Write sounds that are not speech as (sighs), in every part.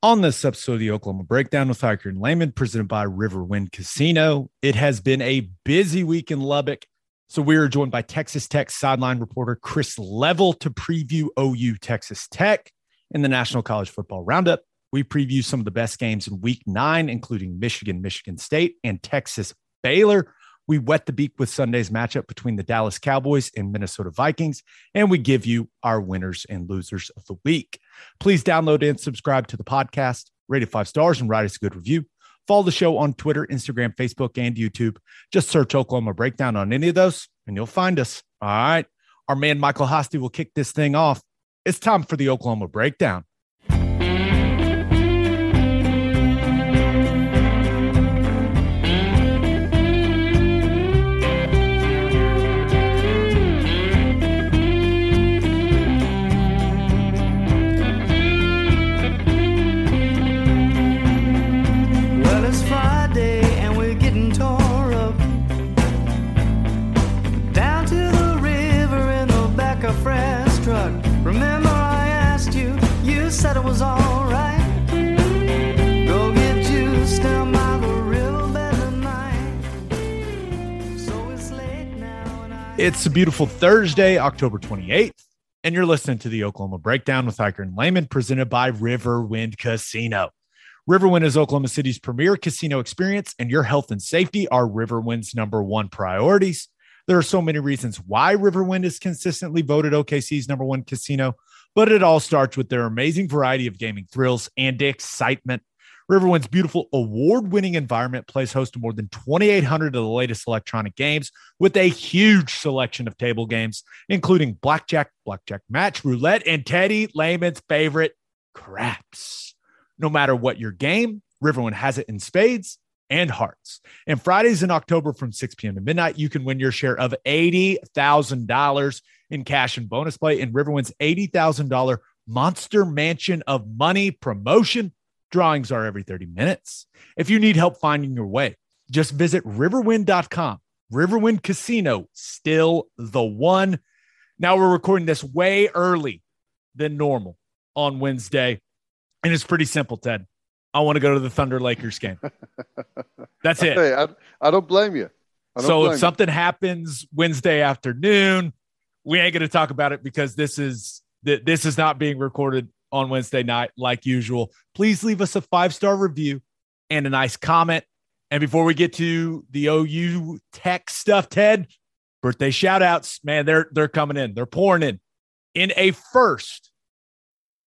On this episode of the Oklahoma Breakdown with Ikard and Lehman, presented by Riverwind Casino, it has been a busy week in Lubbock. So we are joined by Texas Tech sideline reporter Chris Level to preview OU Texas Tech in the National College Football Roundup. We preview some of the best games in week nine, including Michigan, Michigan State, and Texas Baylor. We wet the beak with Sunday's matchup between the Dallas Cowboys and Minnesota Vikings, and we give you our winners and losers of the week. Please download and subscribe to the podcast, rate it five stars, and write us a good review. Follow the show on Twitter, Instagram, Facebook, and YouTube. Just search Oklahoma Breakdown on any of those, and you'll find us. All right. Our man Michael Hosty will kick this thing off. It's time for the Oklahoma Breakdown. It's a beautiful Thursday, October 28th, and you're listening to the Oklahoma Breakdown with Ikard and Lehman, presented by Riverwind Casino. Riverwind is Oklahoma City's premier casino experience, and your health and safety are Riverwind's number one priorities. There are so many reasons why Riverwind is consistently voted OKC's number one casino, but it all starts with their amazing variety of gaming thrills and excitement. Riverwind's beautiful award winning environment plays host to more than 2,800 of the latest electronic games with a huge selection of table games, including blackjack, blackjack match, roulette, and Teddy Lehman's favorite, craps. No matter what your game, Riverwind has it in spades and hearts. And Fridays in October from 6 p.m. to midnight, you can win your share of $80,000 in cash and bonus play in Riverwind's $80,000 Monster Mansion of Money promotion. Drawings are every 30 minutes. If you need help finding your way, just visit riverwind.com. Riverwind Casino, still the one. Now we're recording this way early than normal on Wednesday. And it's pretty simple, Ted. I want to go to the Thunder Lakers game. (laughs) That's it. Hey, I, I don't blame you. I don't So blame if something happens Wednesday afternoon, we ain't going to talk about it because this is this is not being recorded on Wednesday night like usual. Please leave us a five star review and a nice comment. And before we get to the OU tech stuff, Ted, birthday shout outs, man, they're they're coming in. They're pouring in. In a first,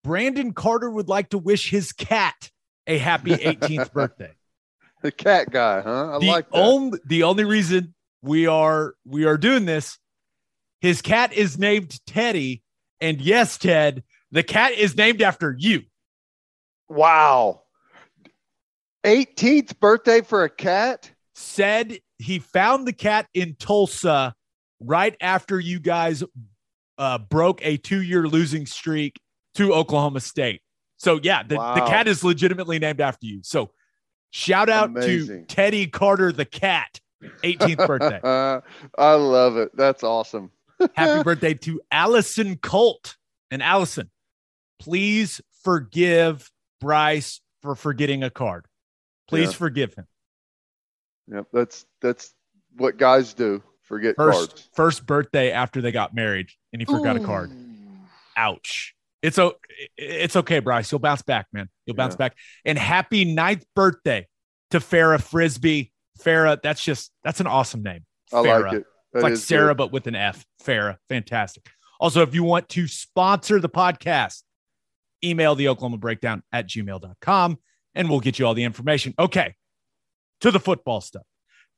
Brandon Carter would like to wish his cat a happy 18th (laughs) birthday. The cat guy, huh? I the like that. only the only reason we are we are doing this his cat is named teddy and yes ted the cat is named after you wow. 18th birthday for a cat? said he found the cat in tulsa right after you guys uh, broke a two-year losing streak to oklahoma state so yeah the, the cat is legitimately named after you so shout out Amazing. to teddy carter the cat 18th birthday (laughs) I love it. That's awesome. Happy (laughs) birthday to Allison Colt. And Allison, please forgive Bryce for forgetting a card. Please Yeah. forgive him. Yep, that's that's what guys do. Forget First cards. first birthday after they got married and he forgot a card. Ouch. It's o- it's okay, Bryce. You'll bounce back, man. You'll bounce Yeah. back. And happy ninth birthday to Farah Frisbee. Farah, that's just that's an awesome name. I like it. It's like Sarah, good. but with an F. Farah. Fantastic. Also, if you want to sponsor the podcast, email the Oklahoma breakdown at gmail.com and we'll get you all the information. Okay. To the football stuff.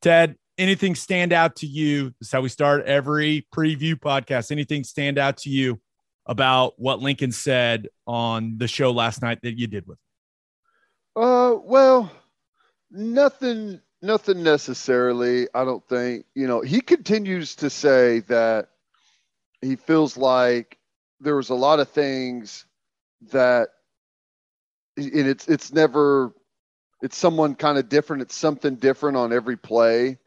Ted, anything stand out to you? This is how we start every preview podcast. Anything stand out to you about what Lincoln said on the show last night that you did with? Uh, well, nothing, nothing necessarily. I don't think. You know, he continues to say that he feels like there was a lot of things that, and it's it's never, it's someone kind of different. It's something different on every play.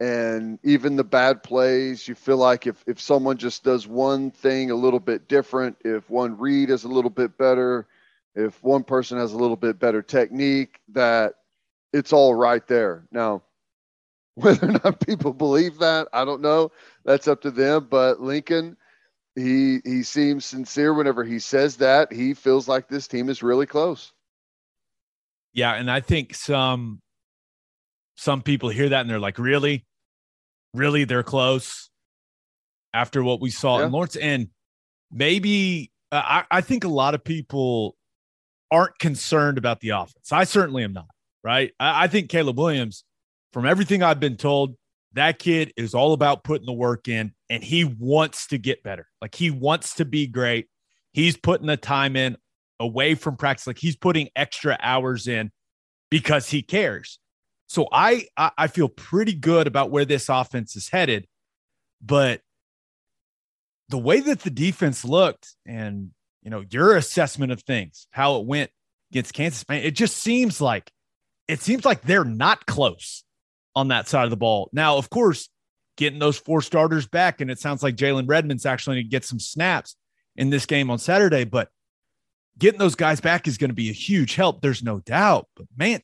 And even the bad plays you feel like if, if someone just does one thing a little bit different if one read is a little bit better if one person has a little bit better technique that it's all right there. Now (laughs) whether or not people believe that i don't know. That's up to them. But lincoln he he seems sincere whenever he says that he feels like this team is really close yeah and i think some some people hear that and they're like really really they're close after what we saw Yeah. in Lawrence. And maybe uh, I, I think a lot of people aren't concerned about the offense. I certainly am not, right? I, I think Caleb Williams, from everything I've been told, that kid is all about putting the work in and he wants to get better. Like he wants to be great. He's putting the time in away from practice. Like he's putting extra hours in because he cares. So I I feel pretty good about where this offense is headed, but the way that the defense looked and you know your assessment of things, how it went against Kansas, man, it just seems like it seems like they're not close on that side of the ball. Now, of course, getting those four starters back, and it sounds like Jalen Redmond's actually going to get some snaps in this game on Saturday, but getting those guys back is going to be a huge help. There's no doubt. But man,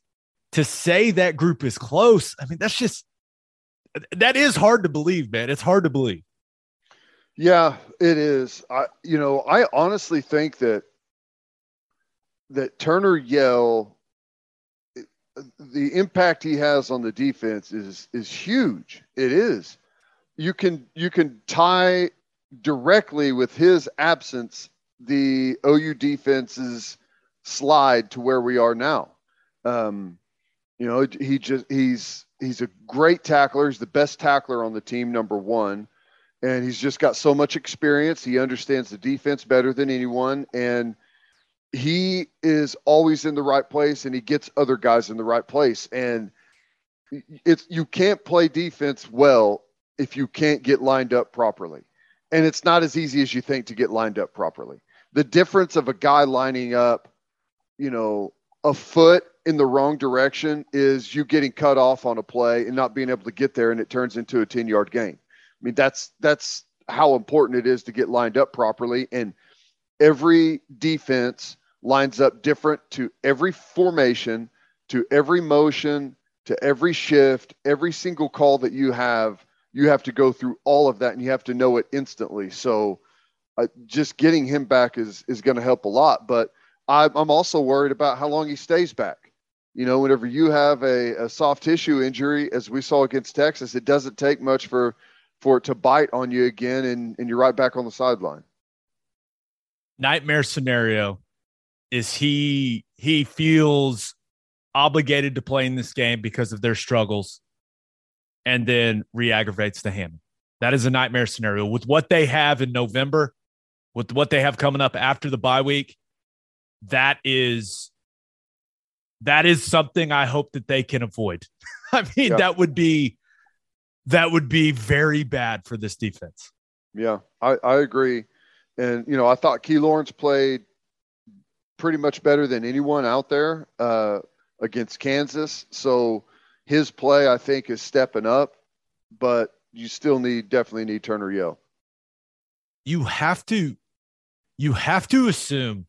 to say that group is close, I mean, that's just that is hard to believe, man. It's hard to believe. Yeah, it is. I you know, I honestly think that that Turner Yell the impact he has on the defense is is huge. It is. You can you can tie directly with his absence the OU defense's slide to where we are now. Um, you know, he just he's he's a great tackler. He's the best tackler on the team, number one and he's just got so much experience. He understands the defense better than anyone, and he is always in the right place, and he gets other guys in the right place. And it's you can't play defense well if you can't get lined up properly, and it's not as easy as you think to get lined up properly. The difference of a guy lining up, you know, a foot in the wrong direction is you getting cut off on a play and not being able to get there, and it turns into a ten yard gain. I mean, that's that's how important it is to get lined up properly. And every defense lines up different to every formation, to every motion, to every shift, every single call that you have. You have to go through all of that, and you have to know it instantly. So, uh, just getting him back is is going to help a lot. But I, I'm also worried about how long he stays back. You know, whenever you have a, a soft tissue injury, as we saw against Texas, it doesn't take much for for it to bite on you again and, and you're right back on the sideline. Nightmare scenario is he he feels obligated to play in this game because of their struggles and then re-aggravates the hammy. That is a nightmare scenario with what they have in November, with what they have coming up after the bye week. That is that is something I hope that they can avoid. (laughs) I mean, Yeah. that would be that would be very bad for this defense. Yeah, I, I agree. And, you know, I thought Key Lawrence played pretty much better than anyone out there uh, against Kansas. So his play, I think, is stepping up, but you still need, definitely need Turner Yell. you have to you have to assume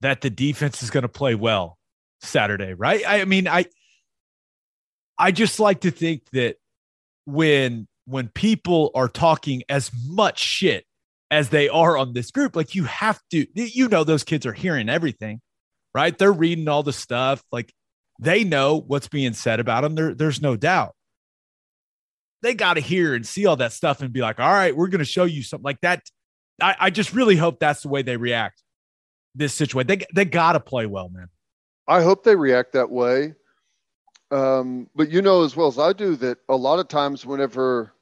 that the defense is going to play well Saturday, right? I mean, I I just like to think that when when people are talking as much shit as they are on this group, like you have to you know those kids are hearing everything, right? They're reading all the stuff, like they know what's being said about them. There, there's no doubt. They got to hear and see all that stuff and be like, all right, we're going to show you something like that. I, I just really hope that's the way they react this situation. They they got to play well, man. I hope they react that way. Um, but you know as well as I do that a lot of times whenever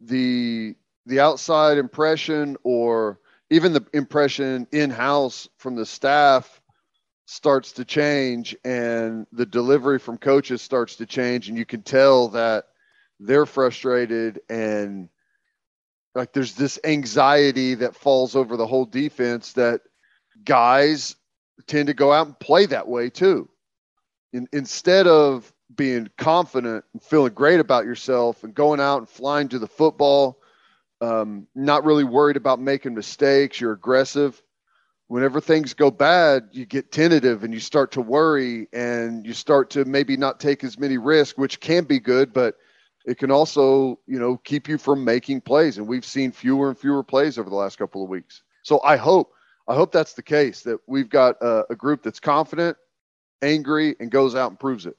the the outside impression or even the impression in house from the staff starts to change and the delivery from coaches starts to change and you can tell that they're frustrated and like there's this anxiety that falls over the whole defense that guys tend to go out and play that way too. In, instead of being confident and feeling great about yourself and going out and flying to the football, um, not really worried about making mistakes, you're aggressive. Whenever things go bad, you get tentative and you start to worry and you start to maybe not take as many risks, which can be good, but – it can also, you know, keep you from making plays. And we've seen fewer and fewer plays over the last couple of weeks. So I hope, I hope that's the case that we've got a, a group that's confident, angry, and goes out and proves it.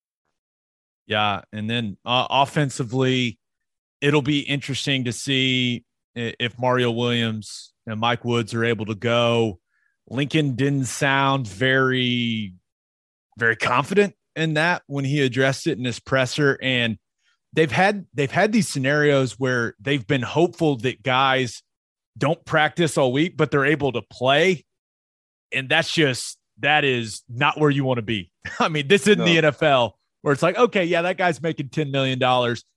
Yeah, and then uh, offensively, it'll be interesting to see if Mario Williams and Mike Woods are able to go. Lincoln didn't sound very, very confident in that when he addressed it in his presser, and they've had they've had these scenarios where they've been hopeful that guys don't practice all week, but they're able to play, and that's just that is not where you want to be. (laughs) I mean, this isn't no. the NFL where it's like, okay, yeah, that guy's making $10 million.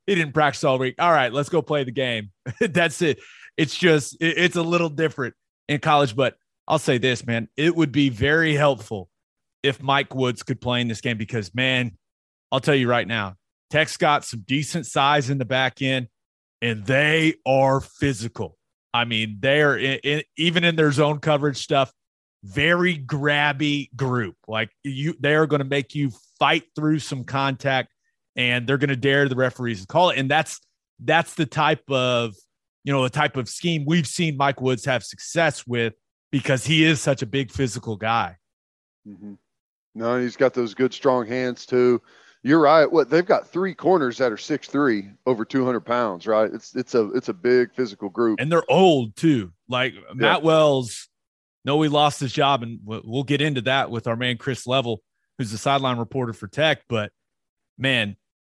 He didn't practice all week. All right, let's go play the game. (laughs) That's it. It's just, it, it's a little different in college. But I'll say this, man, it would be very helpful if Mike Woods could play in this game because, man, I'll tell you right now, Tech's got some decent size in the back end and they are physical. I mean, they are in, in, even in their zone coverage stuff, very grabby group. Like you, they are going to make you fight through some contact and they're going to dare the referees to call it. And that's that's the type of you know the type of scheme we've seen Mike Woods have success with because he is such a big physical guy. Mm-hmm. No, he's got those good strong hands too. You're right. What they've got three corners that are six three, over two hundred pounds. Right? It's it's a it's a big physical group, and they're old too. Like yeah. Matt Wells, know he lost his job, and we'll get into that with our man Chris Level who's the sideline reporter for Tech. But man,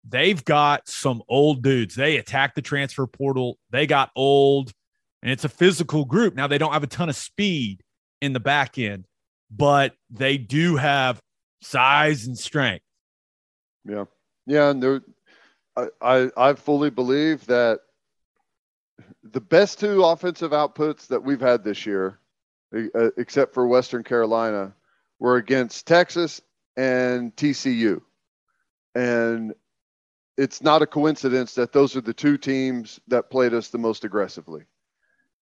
they've got some old dudes. They attack the transfer portal. They got old, and it's a physical group. Now they don't have a ton of speed in the back end, but they do have size and strength. Yeah, yeah, and. I, I, I fully believe that the best two offensive outputs that we've had this year, uh, except for Western Carolina, were against Texas and TCU. And it's not a coincidence that those are the two teams that played us the most aggressively.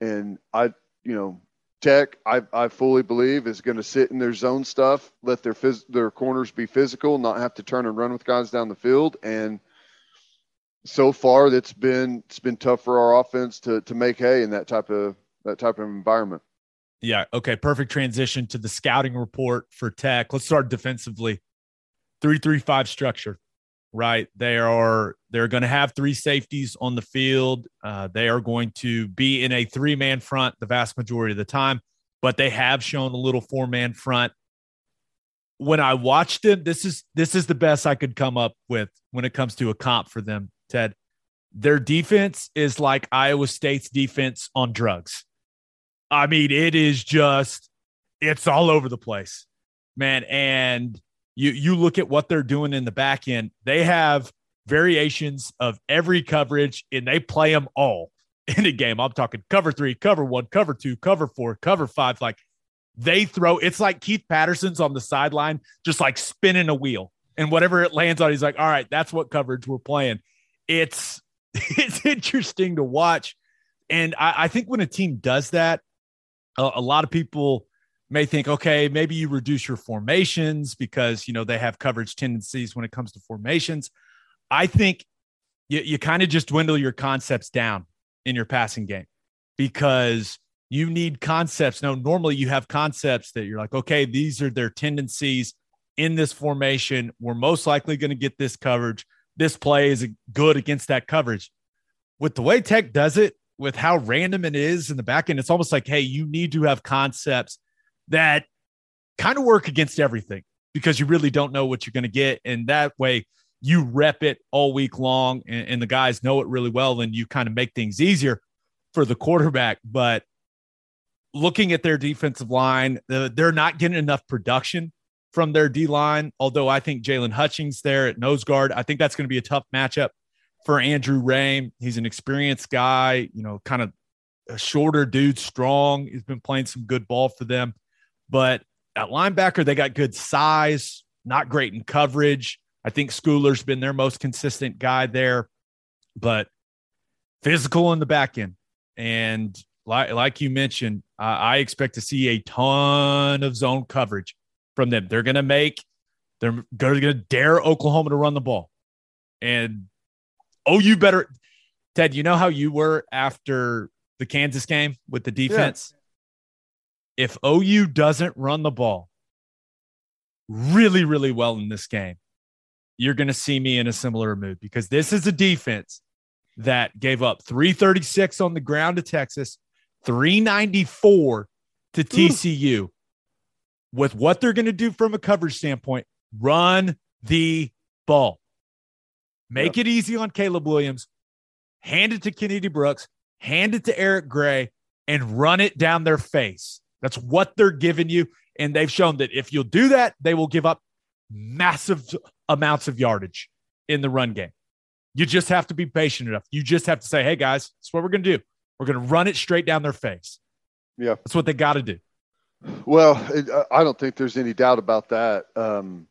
And I, you know, Tech, I, I fully believe is going to sit in their zone stuff, let their phys- their corners be physical, not have to turn and run with guys down the field. And so far, that's been it's been tough for our offense to to make hay in that type of that type of environment. Yeah. Okay. Perfect transition to the scouting report for Tech. Let's start defensively. Three three five structure. Right. They are they're going to have three safeties on the field. Uh, they are going to be in a three man front the vast majority of the time, but they have shown a little four man front. When I watched them, this is this is the best I could come up with when it comes to a comp for them, Ted. Their defense is like Iowa State's defense on drugs I mean, it is just it's all over the place, man. And you you look at what they're doing in the back end, they have variations of every coverage and they play them all (laughs) in a game. I'm talking cover three, cover one, cover two, cover four, cover five. Like they throw it's like Keith Patterson's on the sideline, just like spinning a wheel. And whatever it lands on, he's like, all right, that's what coverage we're playing. It's (laughs) it's interesting to watch. And I, I think when a team does that, a, a lot of people may think, okay, maybe you reduce your formations because you know they have coverage tendencies when it comes to formations. I think you, you kind of just dwindle your concepts down in your passing game because You need concepts. Now, normally you have concepts that you're like, okay, these are their tendencies in this formation. We're most likely going to get this coverage. This play is good against that coverage. With the way Tech does it, with how random it is in the back end, it's almost like, hey, you need to have concepts that kind of work against everything because you really don't know what you're going to get. And that way, you rep it all week long, and, and the guys know it really well, and you kind of make things easier for the quarterback. But looking at their defensive line, they're not getting enough production from their D line. Although I think Jaylon Hutchings there at nose guard, I think that's going to be a tough matchup for Andrew Raym. He's an experienced guy, you know, kind of a shorter dude, strong. He's been playing some good ball for them. But at linebacker, they got good size, not great in coverage. I think Schooler's been their most consistent guy there, but physical in the back end. And like, like you mentioned, I expect to see a ton of zone coverage from them. They're going to make, they're going to dare Oklahoma to run the ball. And oh, you better, Ted, you know how you were after the Kansas game with the defense? Yeah. If OU doesn't run the ball really, really well in this game, you're going to see me in a similar mood because this is a defense that gave up 336 on the ground to Texas, 394 to TCU. Ooh. With what they're going to do from a coverage standpoint, run the ball. Make yep. it easy on Caleb Williams. Hand it to Kennedy Brooks. Hand it to Eric Gray and run it down their face. That's what they're giving you. And they've shown that if you'll do that, they will give up massive amounts of yardage in the run game. You just have to be patient enough. You just have to say, hey, guys, that's what we're going to do. We're going to run it straight down their face. Yeah. That's what they got to do. Well, it, I don't think there's any doubt about that. Um,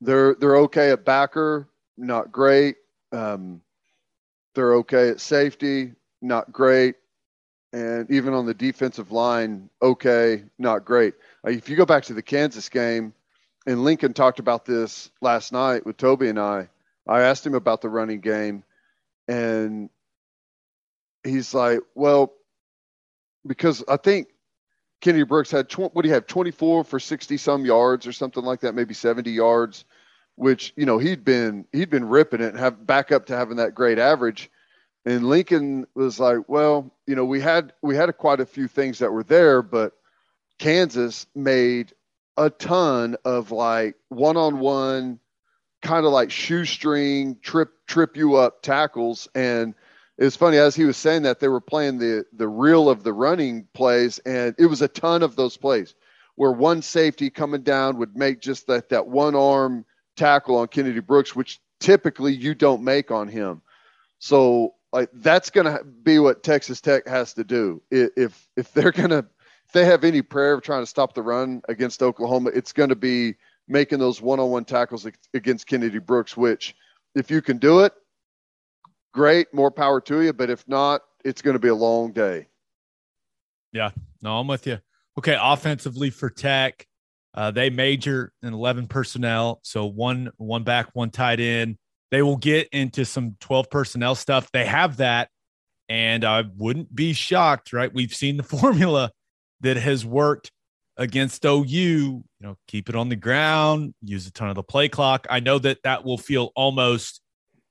they're they're okay at backer, not great. Um, they're okay at safety, not great, and even on the defensive line, okay, not great. Uh, if you go back to the Kansas game, and Lincoln talked about this last night with Toby and I. I asked him about the running game, and he's like, "Well, because I think Kennedy Brooks had tw- what do you have 24 for 60 some yards or something like that, maybe 70 yards, which you know he'd been he'd been ripping it and have back up to having that great average." And Lincoln was like, "Well, you know, we had we had a, quite a few things that were there, but." Kansas made a ton of like one-on-one kind of like shoestring trip trip you up tackles and it's funny as he was saying that they were playing the the reel of the running plays and it was a ton of those plays where one safety coming down would make just that that one arm tackle on Kennedy Brooks which typically you don't make on him so like that's going to be what Texas Tech has to do if if they're going to if they have any prayer of trying to stop the run against Oklahoma, it's going to be making those one-on-one tackles against Kennedy Brooks. Which, if you can do it, great, more power to you. But if not, it's going to be a long day. Yeah, no, I'm with you. Okay, offensively for Tech, uh, they major in 11 personnel, so one one back, one tight end. They will get into some 12 personnel stuff. They have that, and I wouldn't be shocked. Right, we've seen the (laughs) formula that has worked against OU, you know, keep it on the ground, use a ton of the play clock. I know that that will feel almost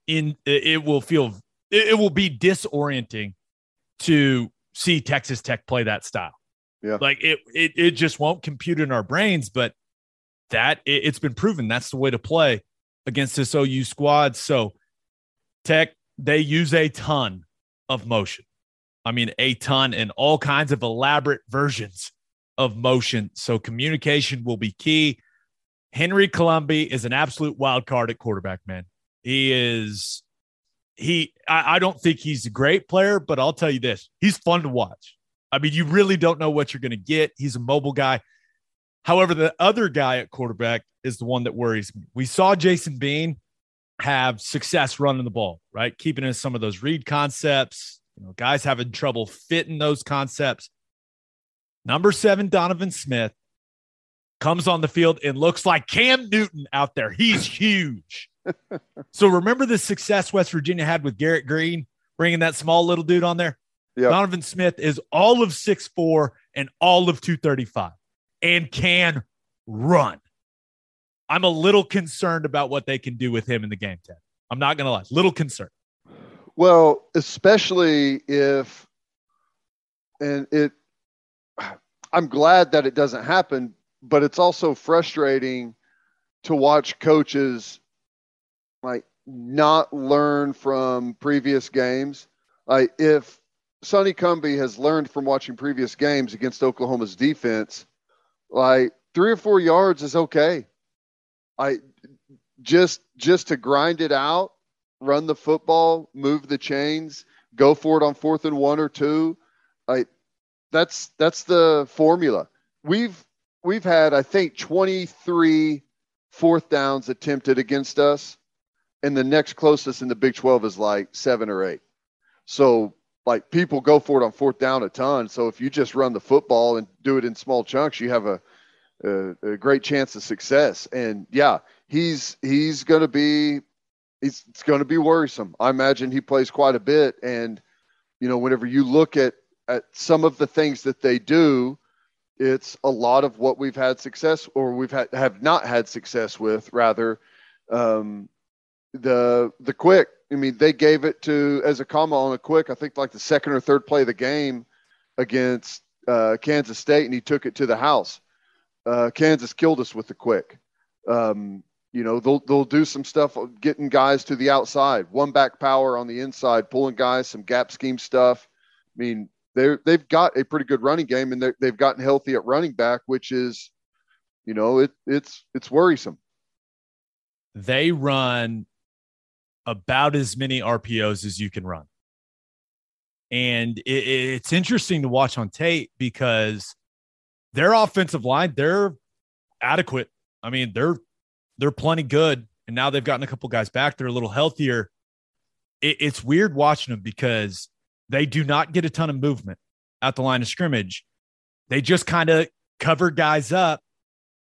in it will feel it will be disorienting to see Texas Tech play that style. Yeah. Like it it it just won't compute in our brains, but that it, it's been proven that's the way to play against this OU squad. So Tech they use a ton of motion. I mean, a ton and all kinds of elaborate versions of motion. So communication will be key. Henry Colombi is an absolute wild card at quarterback, man. He is he I, I, don't think he's a great player, but I'll tell you this, he's fun to watch. I mean, you really don't know what you're gonna get. He's a mobile guy. However, the other guy at quarterback is the one that worries me. We saw Jason Bean have success running the ball, right? Keeping in some of those read concepts, you know, guys having trouble fitting those concepts. Number seven, Donovan Smith comes on the field and looks like Cam Newton out there. He's huge. (laughs) so remember the success West Virginia had with Garrett Green, bringing that small little dude on there? Yep. Donovan Smith is all of 6'4 and all of 235 and can run. I'm a little concerned about what they can do with him in the game 10. I'm not going to lie, little concerned. Well, especially if, and it, I'm glad that it doesn't happen, but it's also frustrating to watch coaches like not learn from previous games. Like if Sonny Cumbie has learned from watching previous games against Oklahoma's defense, like three or four yards is okay. I just just to grind it out, run the football, move the chains, go for it on fourth and one or two. I that's that's the formula. We've we've had I think 23 fourth downs attempted against us and the next closest in the Big 12 is like 7 or 8. So like people go for it on fourth down a ton. So if you just run the football and do it in small chunks, you have a a, a great chance of success. And yeah, he's he's going to be he's it's going to be worrisome. I imagine he plays quite a bit and you know whenever you look at at some of the things that they do, it's a lot of what we've had success or we've had have not had success with rather um, the the quick. I mean, they gave it to Ezukanma on a quick. I think like the second or third play of the game against uh, Kansas State, and he took it to the house. Uh, Kansas killed us with the quick. Um, you know, they'll they'll do some stuff getting guys to the outside, one back power on the inside, pulling guys, some gap scheme stuff. I mean, they they've got a pretty good running game, and they've gotten healthy at running back, which is, you know, it it's it's worrisome. They run about as many RPOs as you can run. And it, it's interesting to watch on tape because their offensive line, they're adequate. I mean, they're they're plenty good. And now they've gotten a couple guys back. They're a little healthier. It, it's weird watching them because they do not get a ton of movement at the line of scrimmage. They just kind of cover guys up.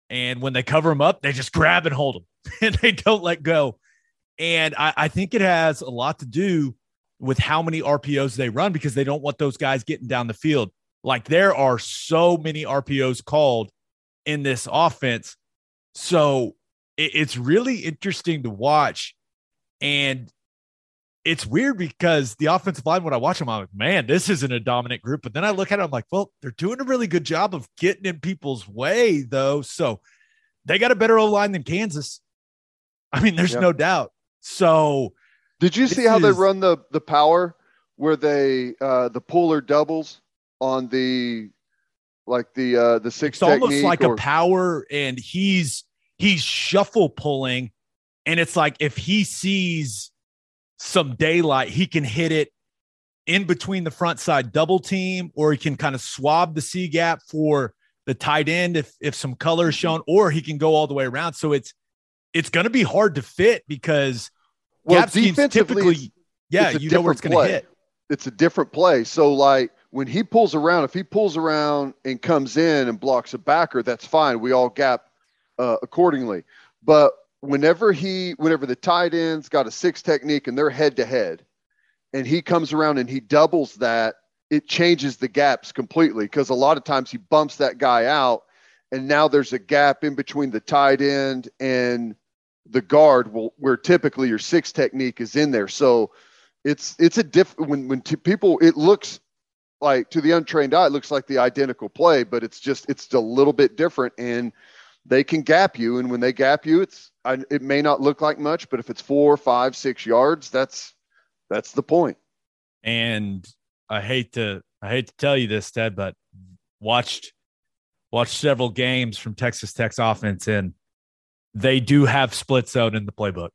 And when they cover them up, they just grab and hold them (laughs) and they don't let go. And I, I think it has a lot to do with how many RPOs they run because they don't want those guys getting down the field. Like there are so many RPOs called in this offense. So it, it's really interesting to watch. And it's weird because the offensive line, when I watch them, I'm like, man, this isn't a dominant group. But then I look at it, I'm like, well, they're doing a really good job of getting in people's way, though. So they got a better O line than Kansas. I mean, there's no doubt. So, did you see how is, they run the the power where they uh the puller doubles on the like the uh the six? It's almost like or, a power, and he's he's shuffle pulling, and it's like if he sees some daylight, he can hit it in between the front side double team, or he can kind of swab the C gap for the tight end if if some color is shown, or he can go all the way around. So it's it's going to be hard to fit because well, defensively, typically, yeah, you know where it's going to hit. It's a different play. So, like when he pulls around, if he pulls around and comes in and blocks a backer, that's fine. We all gap uh, accordingly. But whenever he, whenever the tight ends got a six technique and they're head to head, and he comes around and he doubles that, it changes the gaps completely because a lot of times he bumps that guy out, and now there's a gap in between the tight end and the guard will where typically your six technique is in there. So it's it's a diff when when people it looks like to the untrained eye it looks like the identical play, but it's just it's a little bit different and they can gap you and when they gap you it's I, it may not look like much, but if it's four, five, six yards, that's that's the point. And I hate to I hate to tell you this, Ted, but watched watched several games from Texas Tech's offense and they do have split zone in the playbook.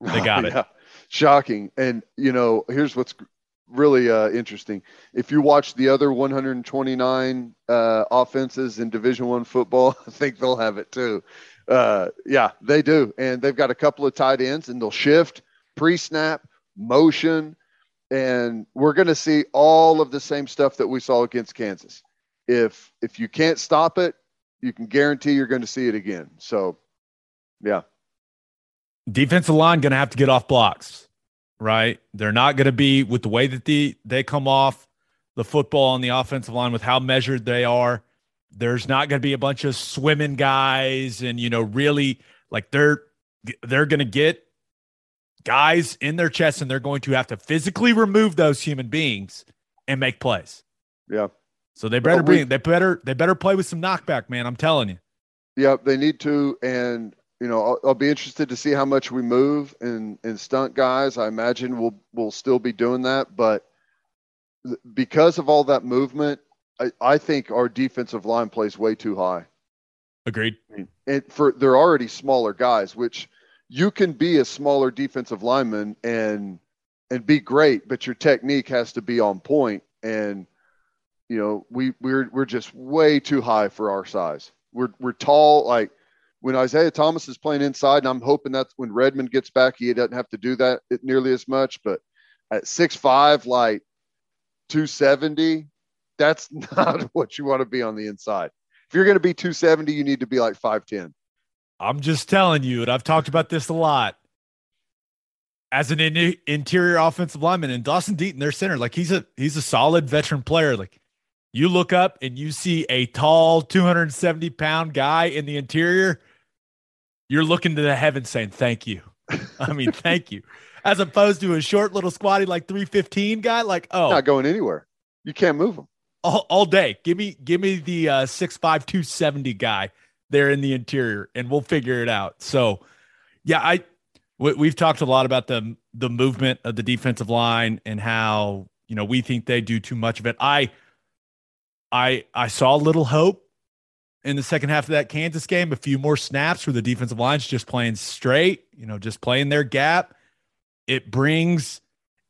They (laughs) got yeah. it. Shocking. And you know, here's what's really uh, interesting. If you watch the other 129 uh, offenses in Division One football, (laughs) I think they'll have it too. Uh, yeah, they do, and they've got a couple of tight ends, and they'll shift, pre-snap, motion, and we're going to see all of the same stuff that we saw against Kansas. If if you can't stop it, you can guarantee you're going to see it again. So yeah. Defensive line going to have to get off blocks, right? They're not going to be with the way that the they come off the football on the offensive line with how measured they are. There's not going to be a bunch of swimming guys and you know really like they're they're going to get guys in their chest and they're going to have to physically remove those human beings and make plays. Yeah. So they better bring they better they better play with some knockback, man. I'm telling you. Yeah, they need to, and you know, I'll, I'll, be interested to see how much we move and and stunt guys. I imagine we'll we'll still be doing that, but because of all that movement, I, I think our defensive line plays way too high. Agreed. And for they're already smaller guys, which you can be a smaller defensive lineman and and be great, but your technique has to be on point. And you know, we we're we're just way too high for our size. We're we're tall. Like when Isaiah Thomas is playing inside, and I'm hoping that when Redmond gets back, he doesn't have to do that nearly as much. But at six five, like 270, that's (laughs) not what you want to be on the inside. If you're going to be 270, you need to be like 5'10. I'm just telling you, and I've talked about this a lot. As an in- interior offensive lineman, and Dawson Deaton, their center, like he's a he's a solid veteran player. Like you look up and you see a tall, 270 pound guy in the interior, you're looking to the heavens saying, Thank you. I mean, thank you. As opposed to a short little squatty like 315 guy, like, oh, not going anywhere. You can't move him all, all day. Give me, give me the uh, 6'5, 270 guy there in the interior and we'll figure it out. So, yeah, I, we've talked a lot about the the movement of the defensive line and how you know we think they do too much of it. I I I saw a little hope in the second half of that Kansas game. A few more snaps where the defensive line's just playing straight, you know, just playing their gap. It brings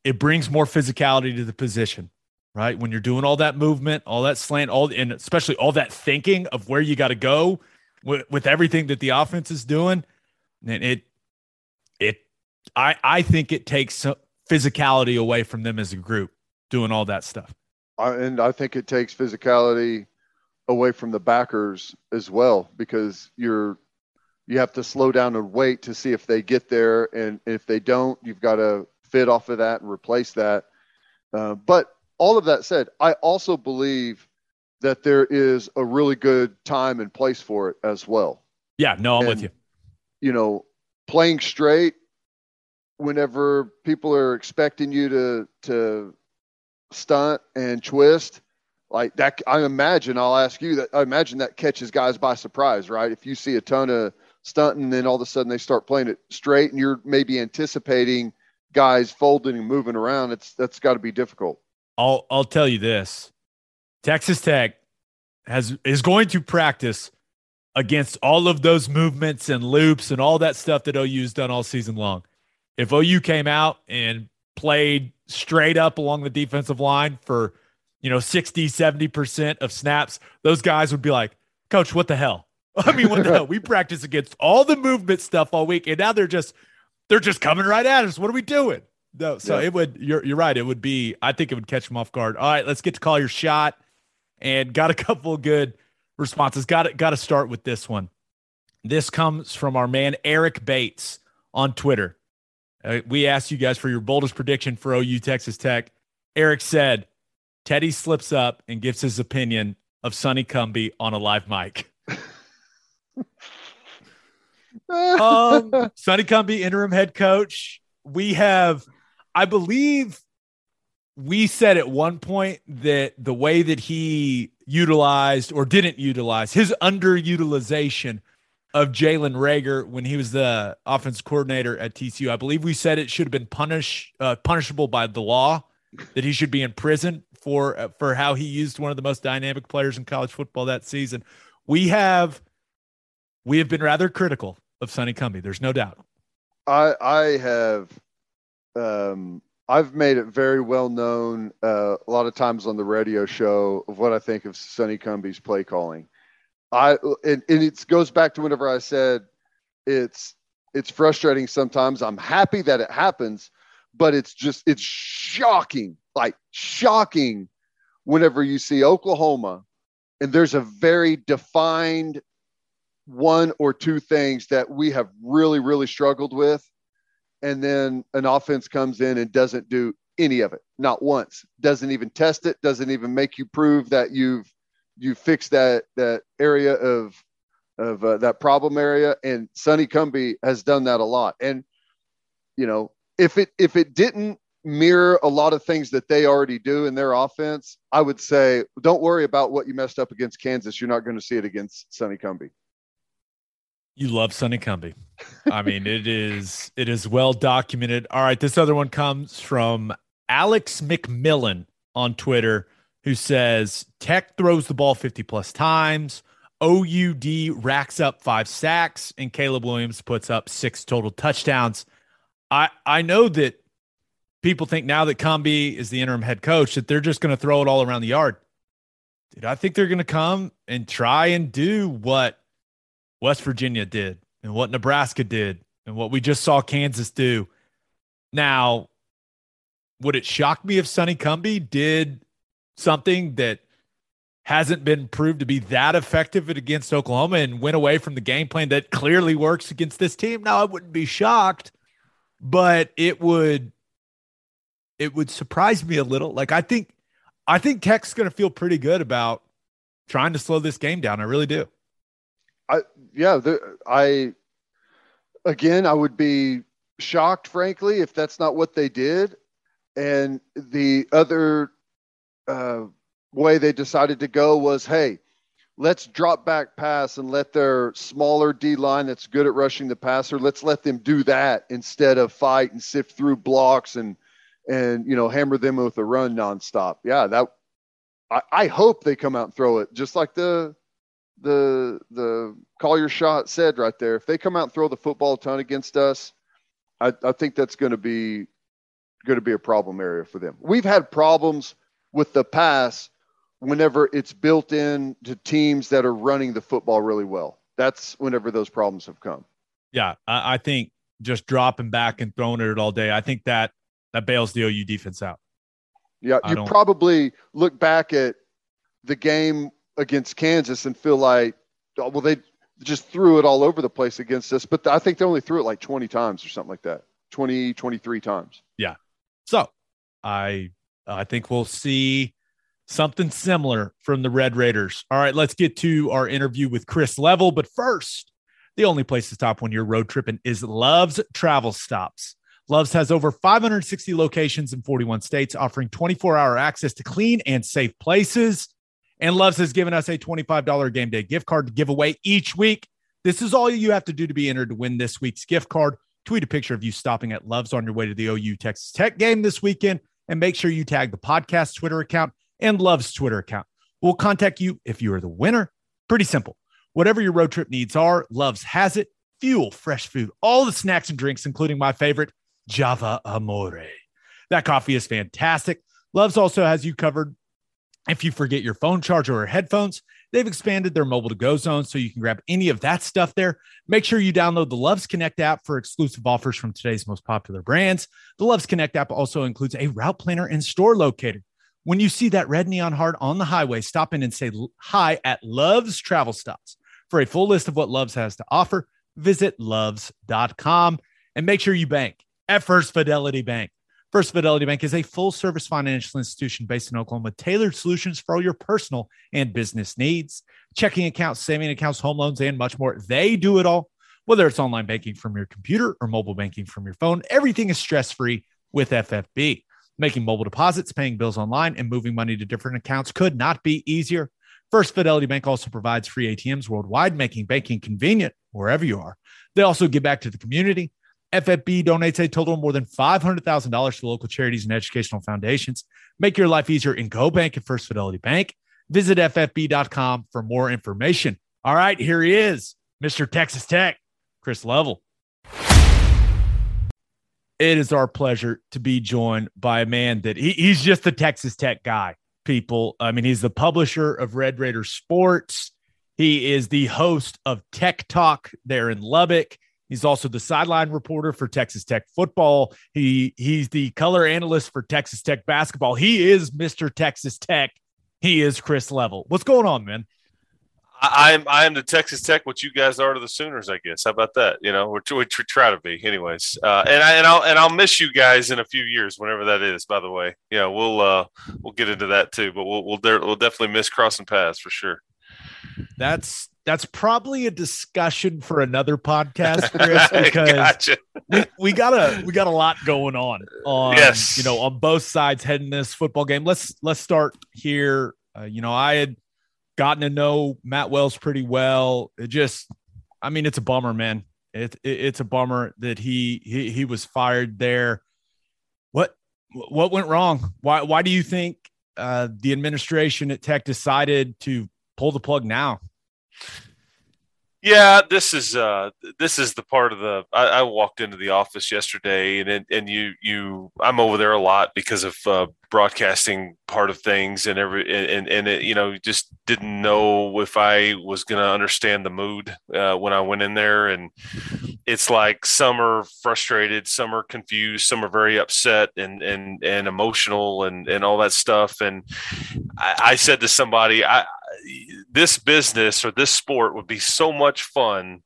it brings more physicality to the position, right? When you're doing all that movement, all that slant, all and especially all that thinking of where you got to go with, with everything that the offense is doing, and it it I I think it takes physicality away from them as a group doing all that stuff. I, and I think it takes physicality away from the backers as well because you're you have to slow down and wait to see if they get there, and if they don't, you've got to fit off of that and replace that. Uh, but all of that said, I also believe that there is a really good time and place for it as well. Yeah, no, I'm and, with you. You know, playing straight whenever people are expecting you to to stunt and twist like that i imagine i'll ask you that i imagine that catches guys by surprise right? If you see a ton of stunting and then all of a sudden they start playing it straight and you're maybe anticipating guys folding and moving around it's that's got to be difficult. I'll i'll tell you this. Texas tech has is going to practice against all of those movements and loops and all that stuff that ou's done all season long. If ou came out and played straight up along the defensive line for, you know, 60, 70% of snaps, those guys would be like, Coach, what the hell? (laughs) I mean, what the hell? We (laughs) practice against all the movement stuff all week, and now they're just they're just coming right at us. What are we doing? No, so yeah. it would you're you're right. It would be, I think it would catch them off guard. All right, let's get to call your shot. And got a couple good responses. Got it, got to start with this one. This comes from our man Eric Bates on Twitter. Uh, we asked you guys for your boldest prediction for OU Texas Tech. Eric said Teddy slips up and gives his opinion of Sonny Cumbie on a live mic. (laughs) um, Sonny Cumbie, interim head coach. We have, I believe, we said at one point that the way that he utilized or didn't utilize his underutilization of Jalen Reagor when he was the offense coordinator at TCU. I believe we said it should have been punish uh, punishable by the law, that he should be in prison for uh, for how he used one of the most dynamic players in college football that season. We have we have been rather critical of Sonny Cumbie. There's no doubt. I I have um I've made it very well known uh, a lot of times on the radio show of what I think of Sonny Cumbie's play calling. I and, and it goes back to whenever I said it's it's frustrating sometimes. I'm happy that it happens, but it's just it's shocking, like shocking whenever you see Oklahoma and there's a very defined one or two things that we have really really struggled with and then an offense comes in and doesn't do any of it, not once. Doesn't even test it. Doesn't even make you prove that you've you fixed that that area of of uh, that problem area. And Sonny Cumbie has done that a lot. And you know, if it if it didn't mirror a lot of things that they already do in their offense, I would say don't worry about what you messed up against Kansas. You're not going to see it against Sonny Cumbie. You love Sonny Cumbie. I mean, it is it is well documented. All right, this other one comes from Alex McMillan on Twitter, who says Tech throws the ball 50 plus times. OUD racks up five sacks, and Caleb Williams puts up six total touchdowns. I I know that people think now that Cumbie is the interim head coach that they're just going to throw it all around the yard. Dude, I think they're going to come and try and do what West Virginia did and what Nebraska did and what we just saw Kansas do. Now, would it shock me if Sonny Cumbie did something that hasn't been proved to be that effective against Oklahoma and went away from the game plan that clearly works against this team? Now, I wouldn't be shocked, but it would it would surprise me a little. Like I think I think Tech's going to feel pretty good about trying to slow this game down. I really do. I yeah, the, I again, I would be shocked, frankly, if that's not what they did. And the other uh, way they decided to go was, hey, let's drop back pass and let their smaller D line that's good at rushing the passer, let's let them do that instead of fight and sift through blocks and and you know hammer them with a run nonstop. Yeah, that I, I hope they come out and throw it just like the the the call your shot said right there. If they come out and throw the football ton against us, I, I think that's going to be going to be a problem area for them. We've had problems with the pass whenever it's built in to teams that are running the football really well. That's whenever those problems have come. Yeah, I, I think just dropping back and throwing it all day. I think that that bails the OU defense out. Yeah, you probably look back at the game against Kansas and feel like, oh, well, they just threw it all over the place against us. But I think they only threw it like 20 times or something like that 20, 23 times. Yeah. So I, I think we'll see something similar from the Red Raiders. All right, let's get to our interview with Chris Level. But first, the only place to stop when you're road tripping is Love's Travel Stops. Love's has over 560 locations in 41 states, offering 24 hour access to clean and safe places. And Loves has given us a $25 game day gift card to give away each week. This is all you have to do to be entered to win this week's gift card. Tweet a picture of you stopping at Loves on your way to the OU Texas Tech game this weekend and make sure you tag the podcast Twitter account and Love's Twitter account. We'll contact you if you are the winner. Pretty simple. Whatever your road trip needs are, Loves has it. Fuel, fresh food, all the snacks and drinks, including my favorite, Java Amore. That coffee is fantastic. Loves also has you covered if you forget your phone charger or headphones, they've expanded their mobile to go zone so you can grab any of that stuff there. Make sure you download the Loves Connect app for exclusive offers from today's most popular brands. The Loves Connect app also includes a route planner and store locator. When you see that red neon heart on the highway, stop in and say hi at Loves Travel Stops. For a full list of what Loves has to offer, visit loves.com and make sure you bank at First Fidelity Bank. First Fidelity Bank is a full service financial institution based in Oklahoma, tailored solutions for all your personal and business needs, checking accounts, saving accounts, home loans, and much more. They do it all. Whether it's online banking from your computer or mobile banking from your phone, everything is stress free with FFB. Making mobile deposits, paying bills online, and moving money to different accounts could not be easier. First Fidelity Bank also provides free ATMs worldwide, making banking convenient wherever you are. They also give back to the community FFB donates a total of more than $500,000 to local charities and educational foundations. Make your life easier in go bank at First Fidelity Bank. Visit ffb.com for more information. All right, here he is, Mr. Texas Tech, Chris Level. It is our pleasure to be joined by a man that he, he's just a Texas Tech guy, people. I mean, he's the publisher of Red Raider Sports. He is the host of Tech Talk there in Lubbock. He's also the sideline reporter for Texas Tech football. He he's the color analyst for Texas Tech basketball. He is Mr. Texas Tech. He is Chris Level. What's going on, man? I, I'm I am the Texas Tech what you guys are to the Sooners, I guess. How about that? You know, we we try to be, anyways. Uh, and I and I'll and I'll miss you guys in a few years, whenever that is. By the way, yeah, we'll uh we'll get into that too, but we'll we'll, de- we'll definitely miss crossing paths for sure. That's that's probably a discussion for another podcast, (laughs) Chris, because Gotcha. we, we got a we got a lot going on on Yes. you know on both sides heading this football game. Let's let's start here. Uh, you know, I had gotten to know Matt Wells pretty well. It just, I mean, it's a bummer, man. It, it it's a bummer that he he he was fired there. What what went wrong? Why why do you think uh, the administration at Tech decided to pull the plug now? Yeah, this is uh this is the part of the I, I walked into the office yesterday and and you you I'm over there a lot because of uh, broadcasting part of things and every and and it, you know just didn't know if I was going to understand the mood uh, when I went in there and it's like some are frustrated, some are confused, some are very upset and and and emotional and and all that stuff and I, I said to somebody I this business or this sport would be so much fun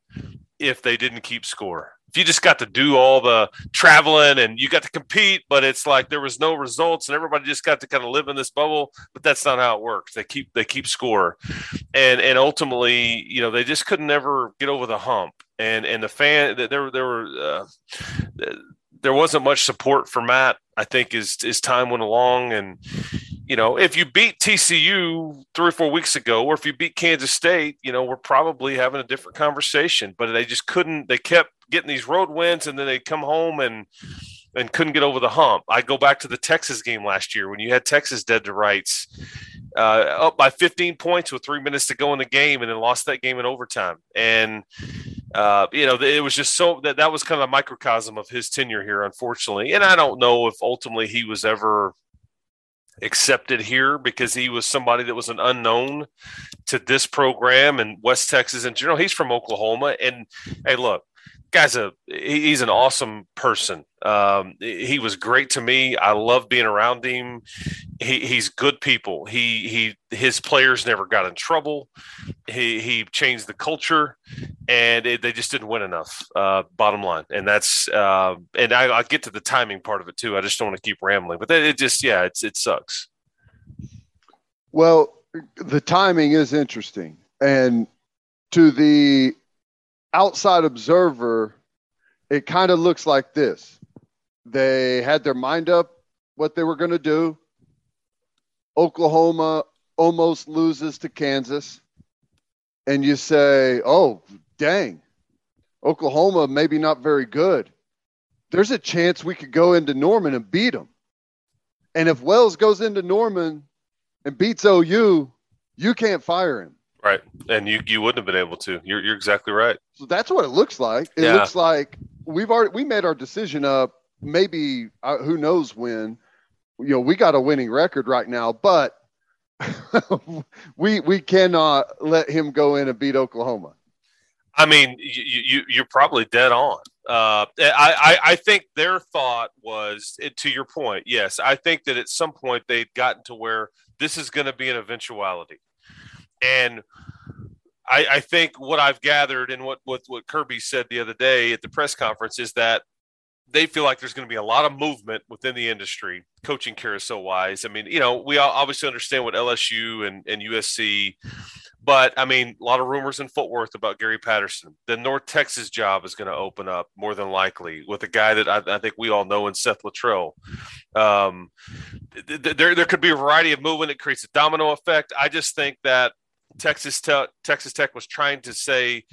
if they didn't keep score. If you just got to do all the traveling and you got to compete, but it's like there was no results and everybody just got to kind of live in this bubble. But that's not how it works. They keep they keep score, and and ultimately, you know, they just couldn't ever get over the hump. And and the fan there there were uh, there wasn't much support for Matt. I think as as time went along and you know, if you beat TCU three or four weeks ago, or if you beat Kansas State, you know, we're probably having a different conversation. But they just couldn't. They kept getting these road wins, and then they come home and and couldn't get over the hump. I go back to the Texas game last year when you had Texas dead to rights, uh, up by 15 points with three minutes to go in the game, and then lost that game in overtime. And uh, you know, it was just so that that was kind of a microcosm of his tenure here, unfortunately. And I don't know if ultimately he was ever accepted here because he was somebody that was an unknown to this program and West Texas in general. He's from Oklahoma, and hey, look, guy's a he's an awesome person. Um, he was great to me. I love being around him. He, he's good people. He he his players never got in trouble. He he changed the culture, and it, they just didn't win enough. Uh, bottom line, and that's uh, and I, I'll get to the timing part of it too. I just don't want to keep rambling, but it just yeah, it's it sucks. Well, the timing is interesting. And to the outside observer, it kind of looks like this. They had their mind up what they were going to do. Oklahoma almost loses to Kansas. And you say, oh, dang, Oklahoma maybe not very good. There's a chance we could go into Norman and beat them. And if Wells goes into Norman and beats OU, you can't fire him. Right, and you you wouldn't have been able to. You're you're exactly right. So that's what it looks like. It Yeah. looks like we've already we made our decision up. Maybe uh, who knows when. You know, we got a winning record right now, but (laughs) we we cannot let him go in and beat Oklahoma. I mean, you, you you're probably dead on. Uh, I, I I think their thought was eh, to your point. Yes, I think that at some point they'd gotten to where this is going to be an eventuality, and I, I think what I've gathered and what, what what Kirby said the other day at the press conference is that they feel like there's going to be a lot of movement within the industry, coaching carousel wise. I mean, you know, we all obviously understand what LSU and, and USC, but I mean, a lot of rumors in Fort Worth about Gary Patterson. The North Texas job is going to open up more than likely with a guy that I, I think we all know in Seth Littrell. Um, th- th- there, there could be a variety of movement. It creates a domino effect. I just think that Texas Tech, Texas Tech was trying to say,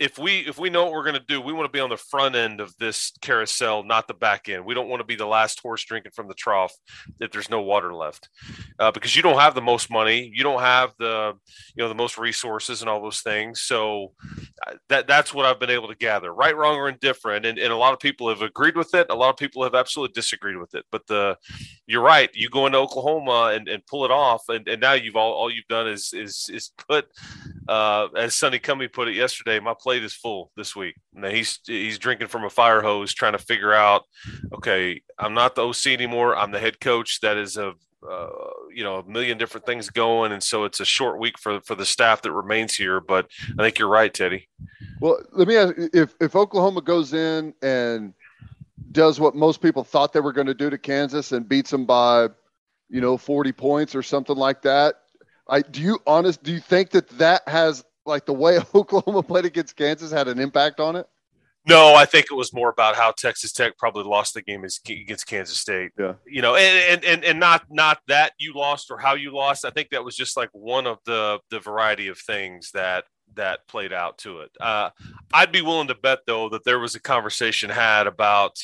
if we if we know what we're going to do, we want to be on the front end of this carousel, not the back end. We don't want to be the last horse drinking from the trough if there's no water left, uh, because you don't have the most money, you don't have the you know the most resources and all those things. So uh, that that's what I've been able to gather, right, wrong, or indifferent. And, and a lot of people have agreed with it. A lot of people have absolutely disagreed with it. But the you're right. You go into Oklahoma and, and pull it off, and, and now you've all all you've done is is is put uh, as Sonny Cumbie put it yesterday, my plate is full this week. Now he's he's drinking from a fire hose, trying to figure out, okay, I'm not the OC anymore. I'm the head coach. That is a uh, you know a million different things going, and so it's a short week for for the staff that remains here. But I think you're right, Teddy. Well, let me ask if if Oklahoma goes in and does what most people thought they were going to do to Kansas and beats them by, you know, 40 points or something like that. I do you honest do you think that that has like the way (laughs) Oklahoma played against Kansas had an impact on it? No, I think it was more about how Texas Tech probably lost the game against Kansas State. Yeah, you know, and and and not not that you lost or how you lost. I think that was just like one of the the variety of things that that played out to it. Uh, I'd be willing to bet though that there was a conversation had about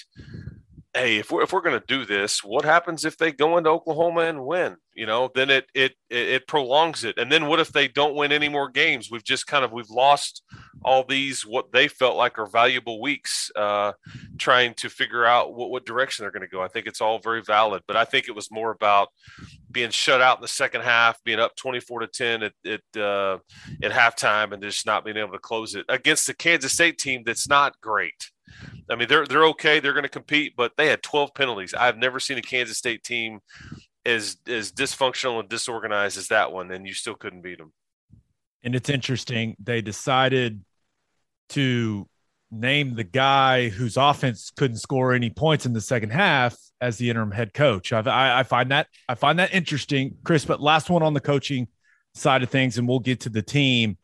hey, if we're if we're going to do this, what happens if they go into Oklahoma and win? You know, then it, it it prolongs it. And then what if they don't win any more games? We've just kind of we've lost all these what they felt like are valuable weeks, uh, trying to figure out what what direction they're going to go. I think it's all very valid, but I think it was more about being shut out in the second half, being up twenty four to ten at at, uh, at halftime, and just not being able to close it against the Kansas State team that's not great. I mean, they're they're okay. They're going to compete, but they had 12 penalties. I've never seen a Kansas State team as as dysfunctional and disorganized as that one, and you still couldn't beat them. And it's interesting. They decided to name the guy whose offense couldn't score any points in the second half as the interim head coach. I, I, I find that I find that interesting, Chris. But last one on the coaching side of things, and we'll get to the team.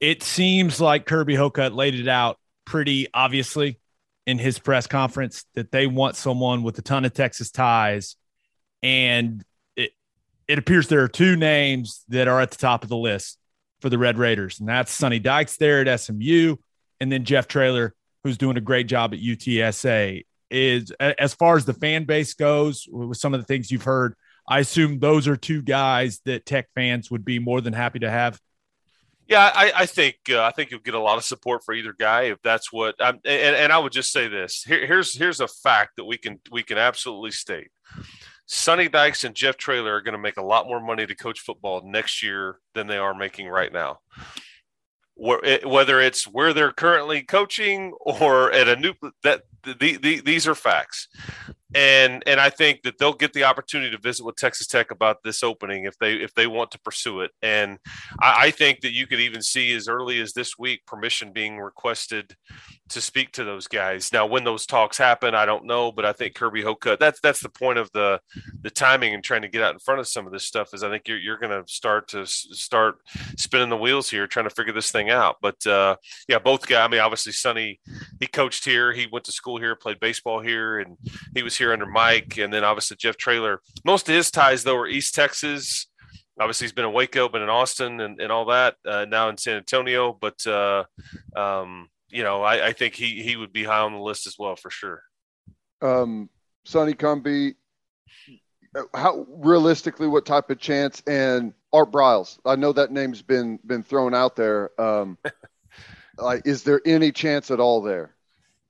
It seems like Kirby Hocutt laid it out pretty obviously in his press conference that they want someone with a ton of Texas ties. And it, it appears there are two names that are at the top of the list for the Red Raiders, and that's Sonny Dykes there at SMU, and then Jeff Traylor, who's doing a great job at UTSA. Is as far as the fan base goes, with some of the things you've heard, I assume those are two guys that Tech fans would be more than happy to have. Yeah, I, I think uh, I think you'll get a lot of support for either guy if that's what. I'm, and, and I would just say this: Here, here's here's a fact that we can we can absolutely state. Sonny Dykes and Jeff Traylor are going to make a lot more money to coach football next year than they are making right now. Whether it's where they're currently coaching or at a new that the, the, these are facts and and I think that they'll get the opportunity to visit with Texas Tech about this opening if they if they want to pursue it. And I, I, think that you could even see as early as this week permission being requested to speak to those guys. Now, when those talks happen, I don't know, but I think Kirby Hocutt that's that's the point of the the timing and trying to get out in front of some of this stuff. Is I think you're you're going to start to start spinning the wheels here, trying to figure this thing out. But uh, yeah, both guys. I mean, obviously, Sonny he coached here, he went to school here, played baseball here, and he was here under Mike, and then obviously Jeff Traylor. Most of his ties though are East Texas. Obviously, he's been in Waco, been in Austin, and, and all that. Uh, now in San Antonio, but uh, um, you know, I, I, think he he would be high on the list as well for sure. Um, Sonny Cumbie, how realistically, what type of chance? And Art Briles, I know that name's been been thrown out there. Um, (laughs) like, is there any chance at all there?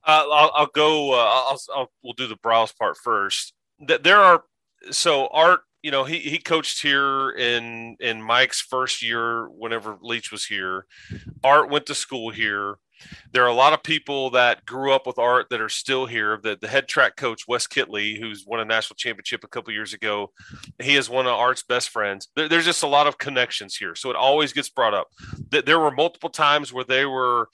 I'll, I'll, go. Uh, I'll, I'll, we'll do the Briles part first. There are so Art. You know, he he coached here in in Mike's first year whenever Leach was here. Art went to school here. There are a lot of people that grew up with Art that are still here. The, the head track coach Wes Kittley, who's won a national championship a couple years ago, he is one of Art's best friends. There, there's just a lot of connections here, so it always gets brought up. There were multiple times where they were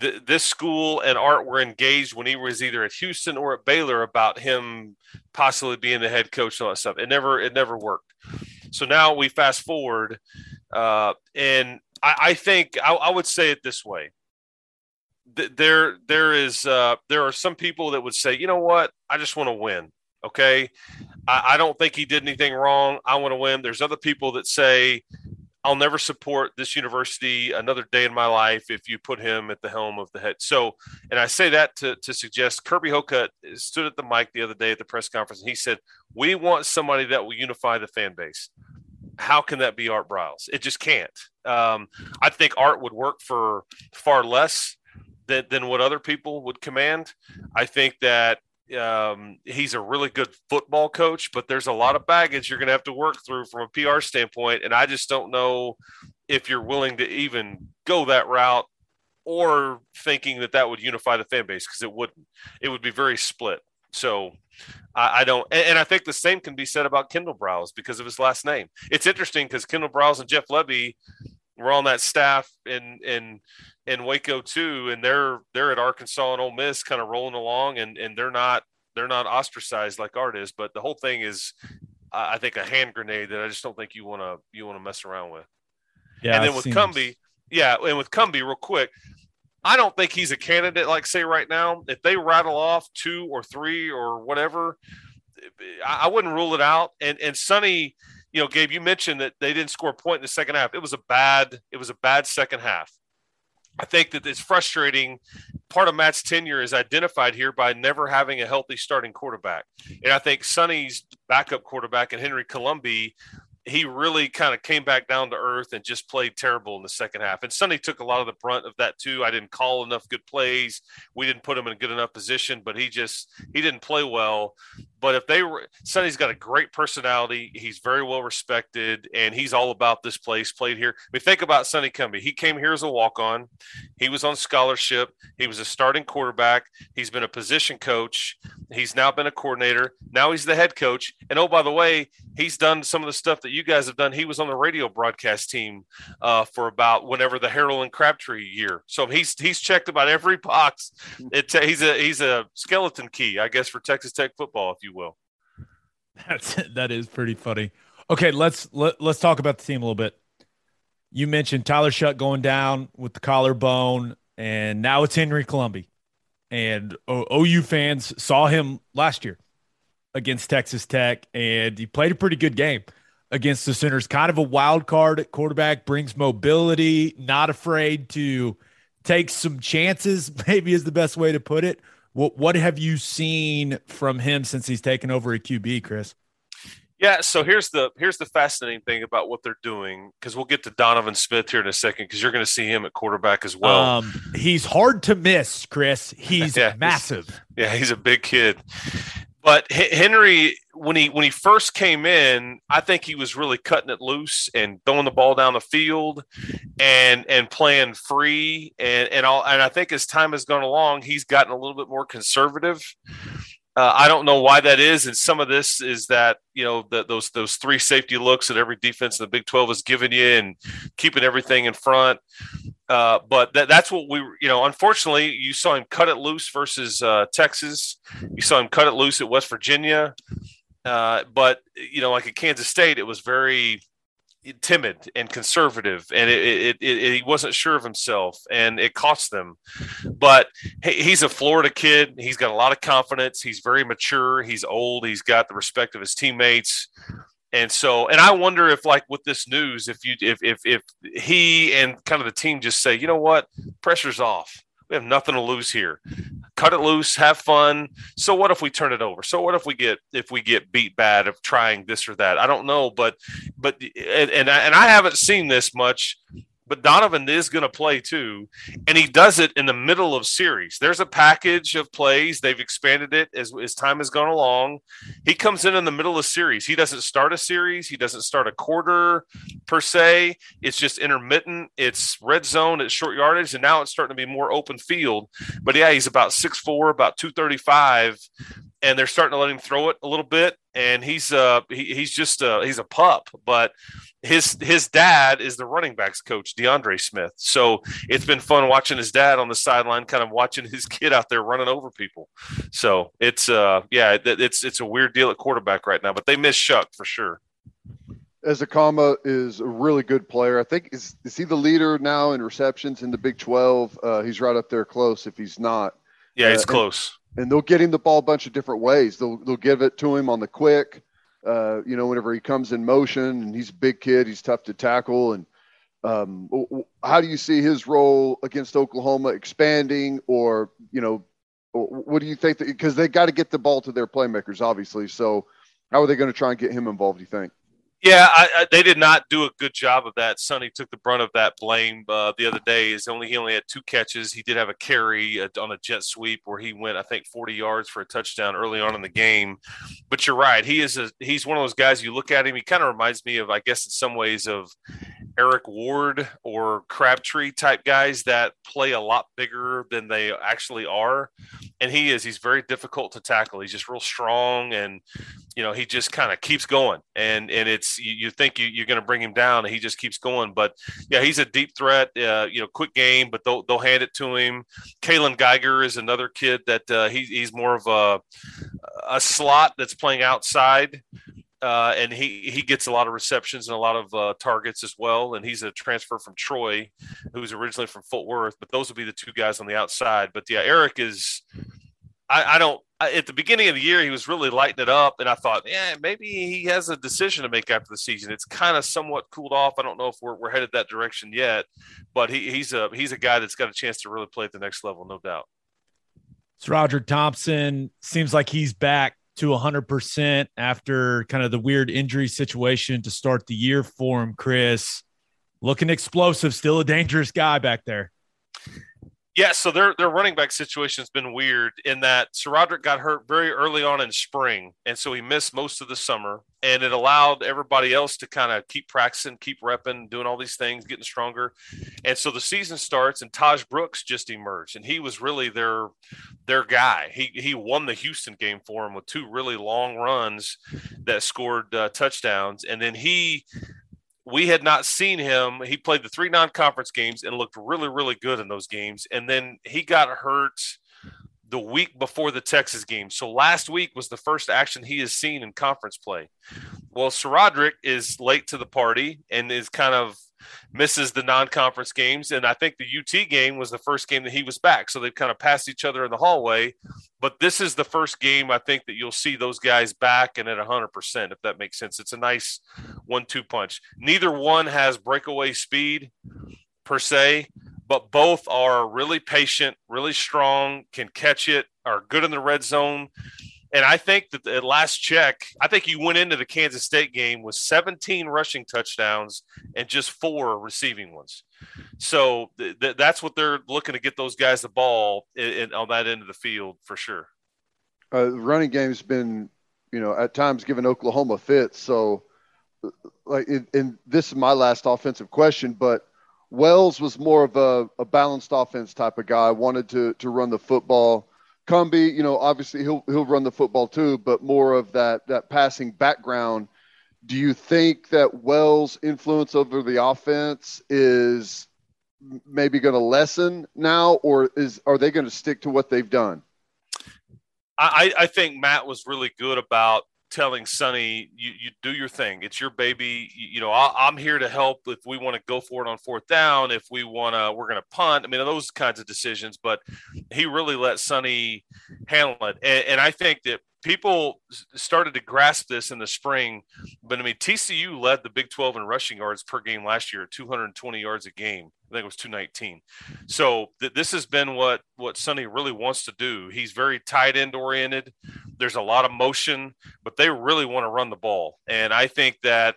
th- this school and Art were engaged when he was either at Houston or at Baylor about him possibly being the head coach and all that stuff. It never it never worked. So now we fast forward, uh, and I, I think I, I, would say it this way: there there is uh, there are some people that would say, you know what, I just want to win. Okay, I, I don't think he did anything wrong. I want to win. There's other people that say I'll never support this university another day in my life if you put him at the helm of the head. So, and I say that to, to suggest Kirby Hocutt stood at the mic the other day at the press conference and he said, We want somebody that will unify the fan base. How can that be Art Briles? It just can't. Um, I think Art would work for far less than, than what other people would command. I think that um, he's a really good football coach, but there's a lot of baggage you're going to have to work through from a PR standpoint. And I just don't know if you're willing to even go that route or thinking that that would unify the fan base because it wouldn't. It would be very split. So I, I don't, and, and, I think the same can be said about Kendall Briles because of his last name. It's interesting because Kendall Briles and Jeff Lebby were on that staff in in in Waco too, and they're they're at Arkansas and Ole Miss, kind of rolling along, and and they're not they're not ostracized like Art is. But the whole thing is, I think, a hand grenade that I just don't think you want to you want to mess around with. Yeah, and then with seems... Cumbie, yeah, and with Cumbie, real quick, I don't think he's a candidate. Like say right now, if they rattle off two or three or whatever, I, I wouldn't rule it out. And and Sonny, you know, Gabe, you mentioned that they didn't score a point in the second half. It was a bad it was a bad second half. I think that it's frustrating. Part of Matt's tenure is identified here by never having a healthy starting quarterback. And I think Sonny's backup quarterback and Henry Colombi he really kind of came back down to earth and just played terrible in the second half. And Sonny took a lot of the brunt of that too. I didn't call enough good plays. We didn't put him in a good enough position, but he just he didn't play well. But if they were Sonny's got a great personality, he's very well respected, and he's all about this place. Played here. I mean, think about Sonny Cumbie. He came here as a walk-on. He was on scholarship. He was a starting quarterback. He's been a position coach. He's now been a coordinator. Now he's the head coach. And oh, by the way, he's done some of the stuff that you guys have done. He was on the radio broadcast team uh, for about whenever the Harrell and Crabtree year. So he's he's checked about every box. (laughs) It, he's a he's a skeleton key, I guess, for Texas Tech football, if you will. That's that is pretty funny. Okay, let's let, let's talk about the team a little bit. You mentioned Tyler Shough going down with the collarbone, and now it's Henry Colombi. And o- OU fans saw him last year against Texas Tech, and he played a pretty good game against the Sooners. Kind of a wild card at quarterback, brings mobility, not afraid to take some chances, (laughs) maybe is the best way to put it. What, what have you seen from him since he's taken over at QB, Chris? Yeah, so here's the here's the fascinating thing about what they're doing because we'll get to Donovan Smith here in a second because you're going to see him at quarterback as well. Um, he's hard to miss, Chris. He's (laughs) yeah, massive. He's, (laughs) yeah, he's a big kid. But Henry, when he when he first came in, I think he was really cutting it loose and throwing the ball down the field, and and playing free and and all. And I think as time has gone along, he's gotten a little bit more conservative. Uh, I don't know why that is, and some of this is that you know the, those those three safety looks that every defense in the Big Twelve is giving you and keeping everything in front. Uh, but that, that's what we, you know, unfortunately, you saw him cut it loose versus uh, Texas. You saw him cut it loose at West Virginia. Uh, but, you know, like at Kansas State, it was very timid and conservative, and it, it, it, he wasn't sure of himself, and it cost them. But he's a Florida kid. He's got a lot of confidence. He's very mature. He's old. He's got the respect of his teammates. And so, and I wonder if, like with this news, if you, if if if he and kind of the team just say, you know what, pressure's off. We have nothing to lose here. Cut it loose, have fun. So what if we turn it over? So what if we get if we get beat bad of trying this or that? I don't know, but but and and I, and I haven't seen this much but Donovan is going to play too, and he does it in the middle of series. There's a package of plays. They've expanded it as, as time has gone along. He comes in in the middle of series. He doesn't start a series. He doesn't start a quarter per se. It's just intermittent. It's red zone. It's short yardage, and now it's starting to be more open field. But yeah, he's about six four, about two thirty five and they're starting to let him throw it a little bit. And he's uh he, he's just uh he's a pup, but his his dad is the running backs coach, DeAndre Smith. So it's been fun watching his dad on the sideline, kind of watching his kid out there running over people. So it's uh yeah, it's it's a weird deal at quarterback right now, but they miss Shough for sure. Ezukanma is a really good player. I think is is he the leader now in receptions in the Big Twelve? Uh, he's right up there close. If he's not, yeah, he's uh, close and they'll get him the ball a bunch of different ways. They'll they'll give it to him on the quick, uh, you know, whenever he comes in motion, and he's a big kid, he's tough to tackle. And um, how do you see his role against Oklahoma expanding, or you know, what do you think? Because they got to get the ball to their playmakers, obviously. So, how are they going to try and get him involved? Do you think? Yeah, I, I, they did not do a good job of that. Sonny took the brunt of that blame uh, the other day. Is only he only had two catches. He did have a carry uh, on a jet sweep where he went, I think, 40 yards for a touchdown early on in the game. But you're right. He is a he's one of those guys. You look at him, he kind of reminds me of, I guess, in some ways of Eric Ward or Crabtree type guys that play a lot bigger than they actually are. And he is, he's very difficult to tackle. He's just real strong and, you know, he just kind of keeps going. And, and it's, you, you think you, you're going to bring him down and he just keeps going. But yeah, he's a deep threat, uh, you know, quick game, but they'll, they'll hand it to him. Kaylon Geiger is another kid that uh, he, he's more of a, a slot that's playing outside uh, and he he gets a lot of receptions and a lot of uh, targets as well. And he's a transfer from Troy, who's originally from Fort Worth. But those will be the two guys on the outside. But yeah, Eric is. I, I don't. I, at the beginning of the year, he was really lighting it up, and I thought, yeah, maybe he has a decision to make after the season. It's kind of somewhat cooled off. I don't know if we're, we're headed that direction yet, but he, he's a he's a guy that's got a chance to really play at the next level, no doubt. So Roger Thompson seems like he's back to 100% after kind of the weird injury situation to start the year for him, Chris. Looking explosive, still a dangerous guy back there. Yeah, so their their running back situation has been weird in that SaRodorick got hurt very early on in spring, and so he missed most of the summer, and it allowed everybody else to kind of keep practicing, keep repping, doing all these things, getting stronger, and so the season starts, and Tahj Brooks just emerged, and he was really their their guy. He he won the Houston game for him with two really long runs that scored uh, touchdowns, and then he we had not seen him. He played the three non-conference games and looked really, really good in those games. And then he got hurt the week before the Texas game. So last week was the first action he has seen in conference play. Well, SaRodorick is late to the party and is kind of misses the non-conference games and i think the ut game was the first game that he was back. So they've kind of passed each other in the hallway. But this is the first game i think that you'll see those guys back and at 100% if that makes sense. It's a nice one-two punch. Neither one has breakaway speed per se but both are really patient really strong can catch it are good in the red zone and I think that at last check, I think you went into the Kansas State game with 17 rushing touchdowns and just four receiving ones. So th- th- that's what they're looking to get those guys the ball in, in, on that end of the field for sure. Uh, running game's been, you know, at times given Oklahoma fits. So, like, and this is my last offensive question, but Wells was more of a, a balanced offense type of guy. Wanted to to run the football Cumbie, you know, obviously he'll he'll run the football too, but more of that that passing background. Do you think that Wells' influence over the offense is maybe going to lessen now, or is are they going to stick to what they've done? I, I think Matt was really good about telling Sonny, you, you do your thing. It's your baby. You, you know, I, am here to help if we want to go for it on fourth down, if we want to, we're going to punt. I mean, those kinds of decisions, but he really let Sonny handle it. And, and I think that people started to grasp this in the spring. But I mean, TCU led the Big 12 in rushing yards per game last year, 220 yards a game. I think it was 219. So th- this has been what what Sonny really wants to do. He's very tight end oriented. There's a lot of motion, but they really want to run the ball. And I think that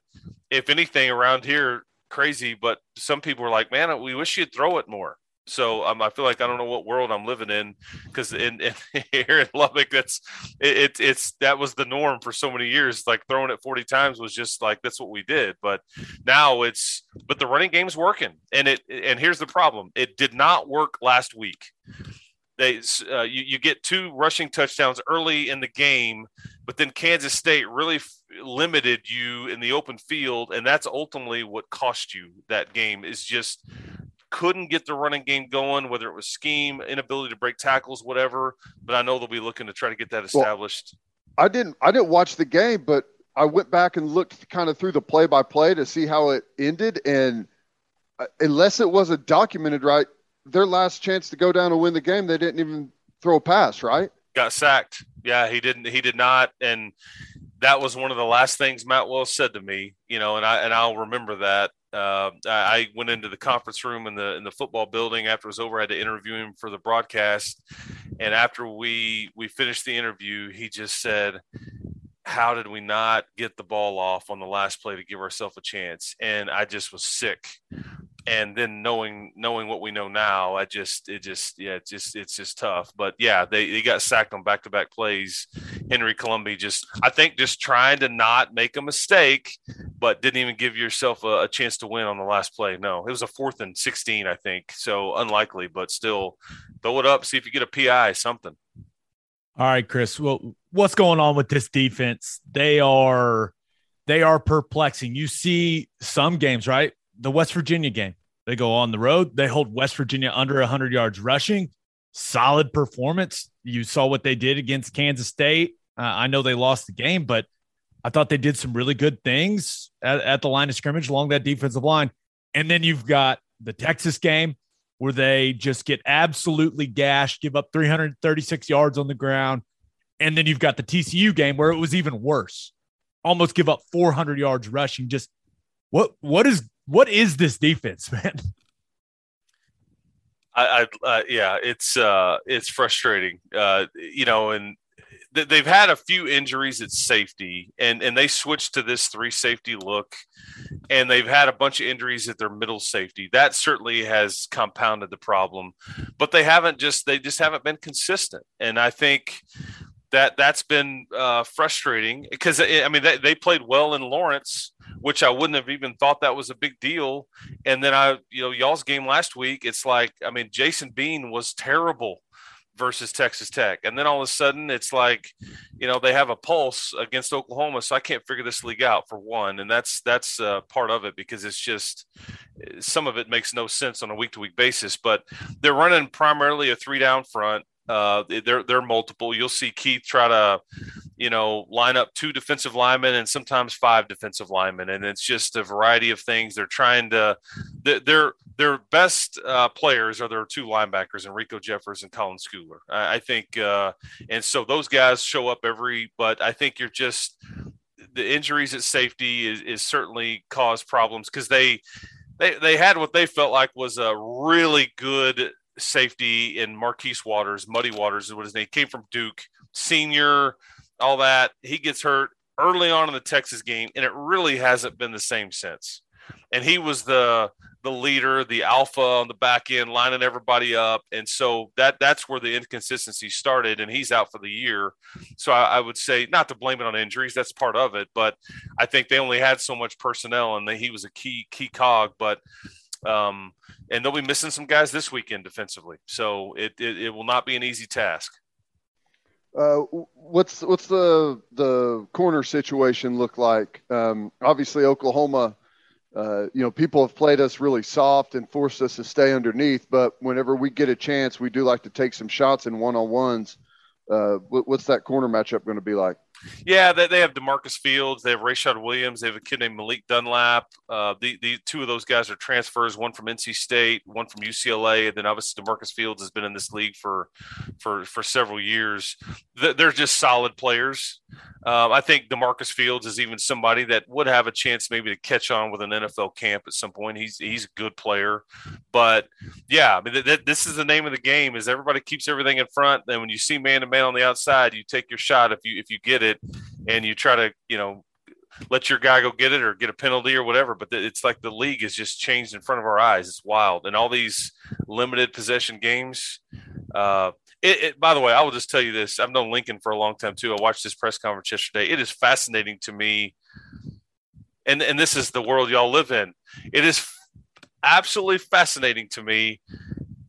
if anything around here, crazy, but some people are like, man, we wish you'd throw it more. So um, I feel like I don't know what world I'm living in because in, in, (laughs) here in Lubbock, that's it, it, It's that was the norm for so many years. Like throwing it 40 times was just like that's what we did. But now it's but the running game's working, and it and here's the problem: it did not work last week. They uh, you you get two rushing touchdowns early in the game, but then Kansas State really f- limited you in the open field, and that's ultimately what cost you that game. Is just couldn't get the running game going, whether it was scheme, inability to break tackles, whatever. But I know they'll be looking to try to get that established. Well, I didn't I didn't watch the game, but I went back and looked kind of through the play by play to see how it ended, and uh, unless it wasn't documented right, their last chance to go down and win the game, they didn't even throw a pass, right? Got sacked. Yeah, he didn't. He did not, and that was one of the last things Matt Wells said to me. You know, and I and I'll remember that uh, I went into the conference room in the in the football building after it was over. I had to interview him for the broadcast, and after we we finished the interview, he just said, how did we not get the ball off on the last play to give ourselves a chance? And I just was sick. And then knowing knowing what we know now, I just it just yeah, it's just it's just tough. But yeah, they, they got sacked on back to back plays. Henry Colombi just I think just trying to not make a mistake, but didn't even give yourself a, a chance to win on the last play. No, it was a fourth and sixteen, I think. So unlikely, but still throw it up, see if you get a PI, something. All right, Chris. Well, what's going on with this defense? They are they are perplexing. You see some games, right? The West Virginia game. They go on the road. They hold West Virginia under 100 yards rushing. Solid performance. You saw what they did against Kansas State. Uh, I know they lost the game, but I thought they did some really good things at, at the line of scrimmage along that defensive line. And then you've got the Texas game where they just get absolutely gashed, give up 336 yards on the ground. And then you've got the TCU game where it was even worse. Almost give up 400 yards rushing. Just what what is what is this defense, (laughs) man? I, I uh, yeah, it's uh, it's frustrating, uh, you know, and they've had a few injuries at safety and and they switched to this three safety look and they've had a bunch of injuries at their middle safety that certainly has compounded the problem but they haven't just they just haven't been consistent and i think that that's been uh, frustrating because I mean they, they played well in Lawrence, which I wouldn't have even thought that was a big deal. And then I, you know, y'all's game last week, it's like I mean Jason Bean was terrible versus Texas Tech. And then all of a sudden it's like, you know, they have a pulse against Oklahoma. So I can't figure this league out for one. And that's, that's uh, part of it because it's just, some of it makes no sense on a week to week basis, but they're running primarily a three down front. Uh, they're they're multiple. You'll see Keith try to, you know, line up two defensive linemen and sometimes five defensive linemen, and it's just a variety of things. They're trying to, their their best uh, players are their two linebackers, Enrico Jeffers and Colin Schooler. I, I think, uh, and so those guys show up every. But I think you're just the injuries at safety is, is certainly caused problems because they they they had what they felt like was a really good safety in Marquis Waters, Muddy Waters is what his name came from Duke, senior, all that. He gets hurt early on in the Texas game, and it really hasn't been the same since. And he was the the leader, the alpha on the back end, lining everybody up, and so that that's where the inconsistency started. And he's out for the year. So I, I would say not to blame it on injuries, that's part of it, but I think they only had so much personnel, and he was a key key cog. But um, and they'll be missing some guys this weekend defensively. So it, it, it will not be an easy task. Uh, what's what's the the corner situation look like? Um, obviously, Oklahoma. Uh, you know, people have played us really soft and forced us to stay underneath. But whenever we get a chance, we do like to take some shots in one on ones. Uh, what's that corner matchup going to be like? Yeah, they, they have DaMarcus Fields, they have Rayshad Williams, they have a kid named Malik Dunlap. Uh, the the two of those guys are transfers, one from NC State, one from UCLA, and then obviously DaMarcus Fields has been in this league for for for several years. They're just solid players. Um, I think DaMarcus Fields is even somebody that would have a chance maybe to catch on with an NFL camp at some point. He's he's a good player, but yeah, I mean th- th- this is the name of the game: is everybody keeps everything in front. Then when you see man to man on the outside, you take your shot if you if you get it, and you try to you know let your guy go get it or get a penalty or whatever. But it's like the league has just changed in front of our eyes. It's wild, and all these limited possession games. Uh, it, it, by the way, I will just tell you this: I've known Lincoln for a long time too. I watched this press conference yesterday. It is fascinating to me, and and this is the world y'all live in. It is absolutely fascinating to me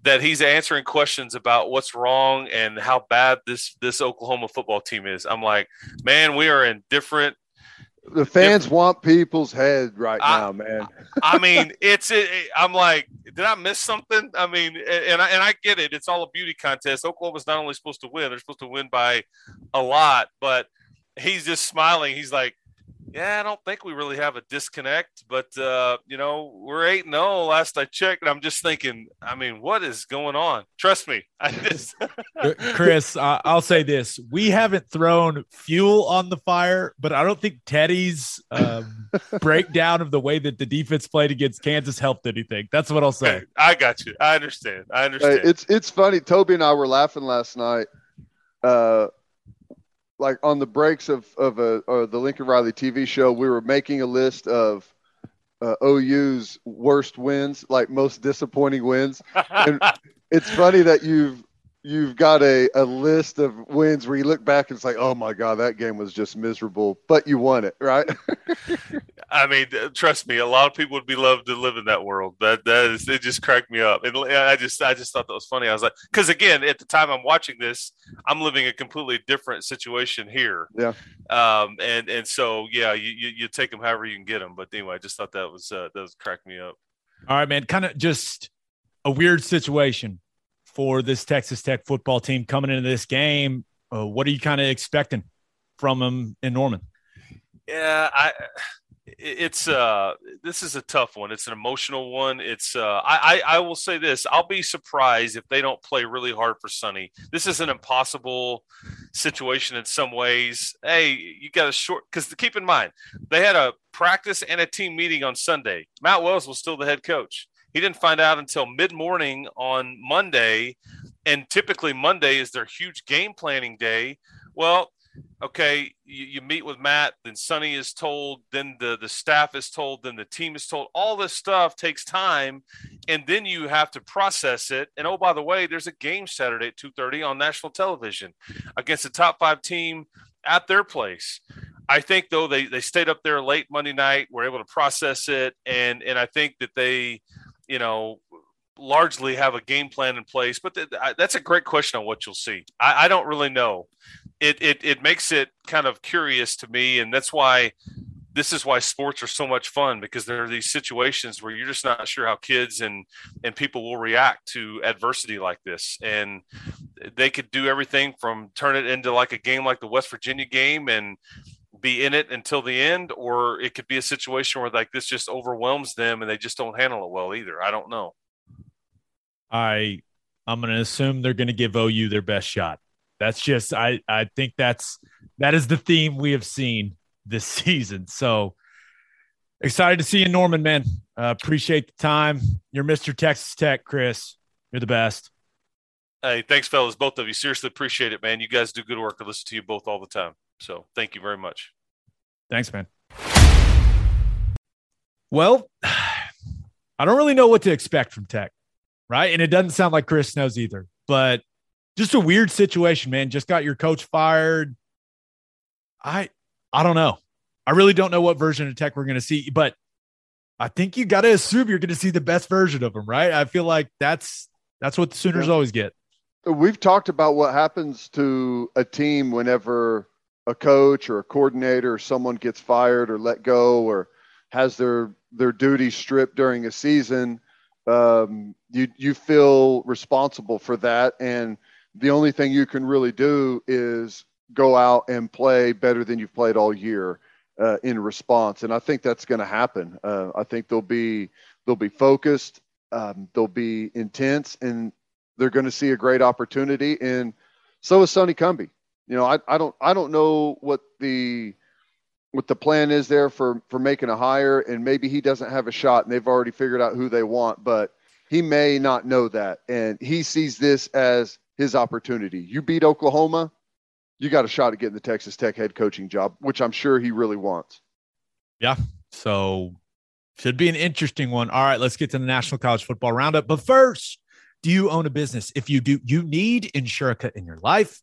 that he's answering questions about what's wrong and how bad this this Oklahoma football team is. I'm like, man, we are in different the fans if, want people's head right I, now, man. I mean, it's. It, I'm like, did I miss something? I mean, and I, and I get it. It's all a beauty contest. Oklahoma's not only supposed to win; they're supposed to win by a lot. But he's just smiling. He's like, yeah, I don't think we really have a disconnect, but uh, you know, we're eight and zero oh last I checked, and I'm just thinking, I mean, what is going on? Trust me, (laughs) I just Chris, uh, I'll say this: we haven't thrown fuel on the fire, but I don't think Teddy's um, (laughs) breakdown of the way that the defense played against Kansas helped anything. That's what I'll say. I got you. I understand. I understand. Hey, it's it's funny. Toby and I were laughing last night. Uh, like on the breaks of of a or the Lincoln Riley TV show, we were making a list of uh, OU's worst wins, like most disappointing wins. (laughs) And it's funny that you've you've got a, a list of wins where you look back and it's like, oh my God, that game was just miserable, but you won it, right? (laughs) I mean, trust me, a lot of people would be loved to live in that world. That that is, it just cracked me up. And I just, I just thought that was funny. I was like, because again, at the time I'm watching this, I'm living a completely different situation here. Yeah. Um. And and so yeah, you you, you take them however you can get them. But anyway, I just thought that was uh, that was cracked me up. All right, man. Kind of just a weird situation for this Texas Tech football team coming into this game. Uh, what are you kind of expecting from them in Norman? Yeah, I it's uh this is a tough one. It's an emotional one. It's uh I, I i will say this. I'll be surprised if they don't play really hard for sonny. This is an impossible situation in some ways. Hey you got a short because keep in mind they had a practice and a team meeting on sunday. Matt wells was still the head coach he didn't find out until mid-morning on monday and typically monday is their huge game planning day well okay, you, you, meet with Matt, then Sonny is told, then the, the staff is told, then the team is told. All this stuff takes time, and then you have to process it. And oh, by the way, there's a game Saturday at 2:30 on national television against a top five team at their place. I think though they they stayed up there late Monday night, were able to process it, and and I think that they, you know, largely have a game plan in place. But th- that's a great question on what you'll see. I, I don't really know it, it it makes it kind of curious to me, and that's why this is why sports are so much fun because there are these situations where you're just not sure how kids and and people will react to adversity like this and they could do everything from turn it into like a game like the West Virginia game and be in it until the end or it could be a situation where like this just overwhelms them and they just don't handle it well either i don't know i i'm going to assume they're going to give ou their best shot that's just I I think that's that is the theme we have seen this (laughs) season. So excited to see you, Norman. Man, uh, appreciate the time. You're Mr. Texas Tech, Chris. You're the best. Hey, thanks, fellas, both of you. Seriously appreciate it, man. You guys do good work. I listen to you both all the time. So thank you very much. Thanks, man. Well, (sighs) I don't really know what to expect from Tech, right? And it doesn't sound like Chris knows either. But just a weird situation, man. Just got your coach fired. I I don't know. I really don't know what version of tech we're going to see, but I think you got to assume you're going to see the best version of them, right? I feel like that's that's what the Sooners yeah. always get. We've talked about what happens to a team whenever a coach or a coordinator or someone gets fired or let go or has their their duties stripped during a season. Um, you you feel responsible for that and the only thing you can really do is go out and play better than you've played all year uh, in response. And I think that's going to happen. Uh, I think they'll be they'll be focused, um, they'll be intense, and they're going to see a great opportunity. And so is Sonny Cumbie. You know, I, I don't I don't know what the what the plan is there for for making a hire, and maybe he doesn't have a shot, and they've already figured out who they want, but he may not know that, and he sees this as his opportunity. You beat Oklahoma, you got a shot at getting the Texas Tech head coaching job, which I'm sure he really wants. Yeah. So should be an interesting one. All right, let's get to the National College Football Roundup. But first, do you own a business? If you do, you need Insurica in your life.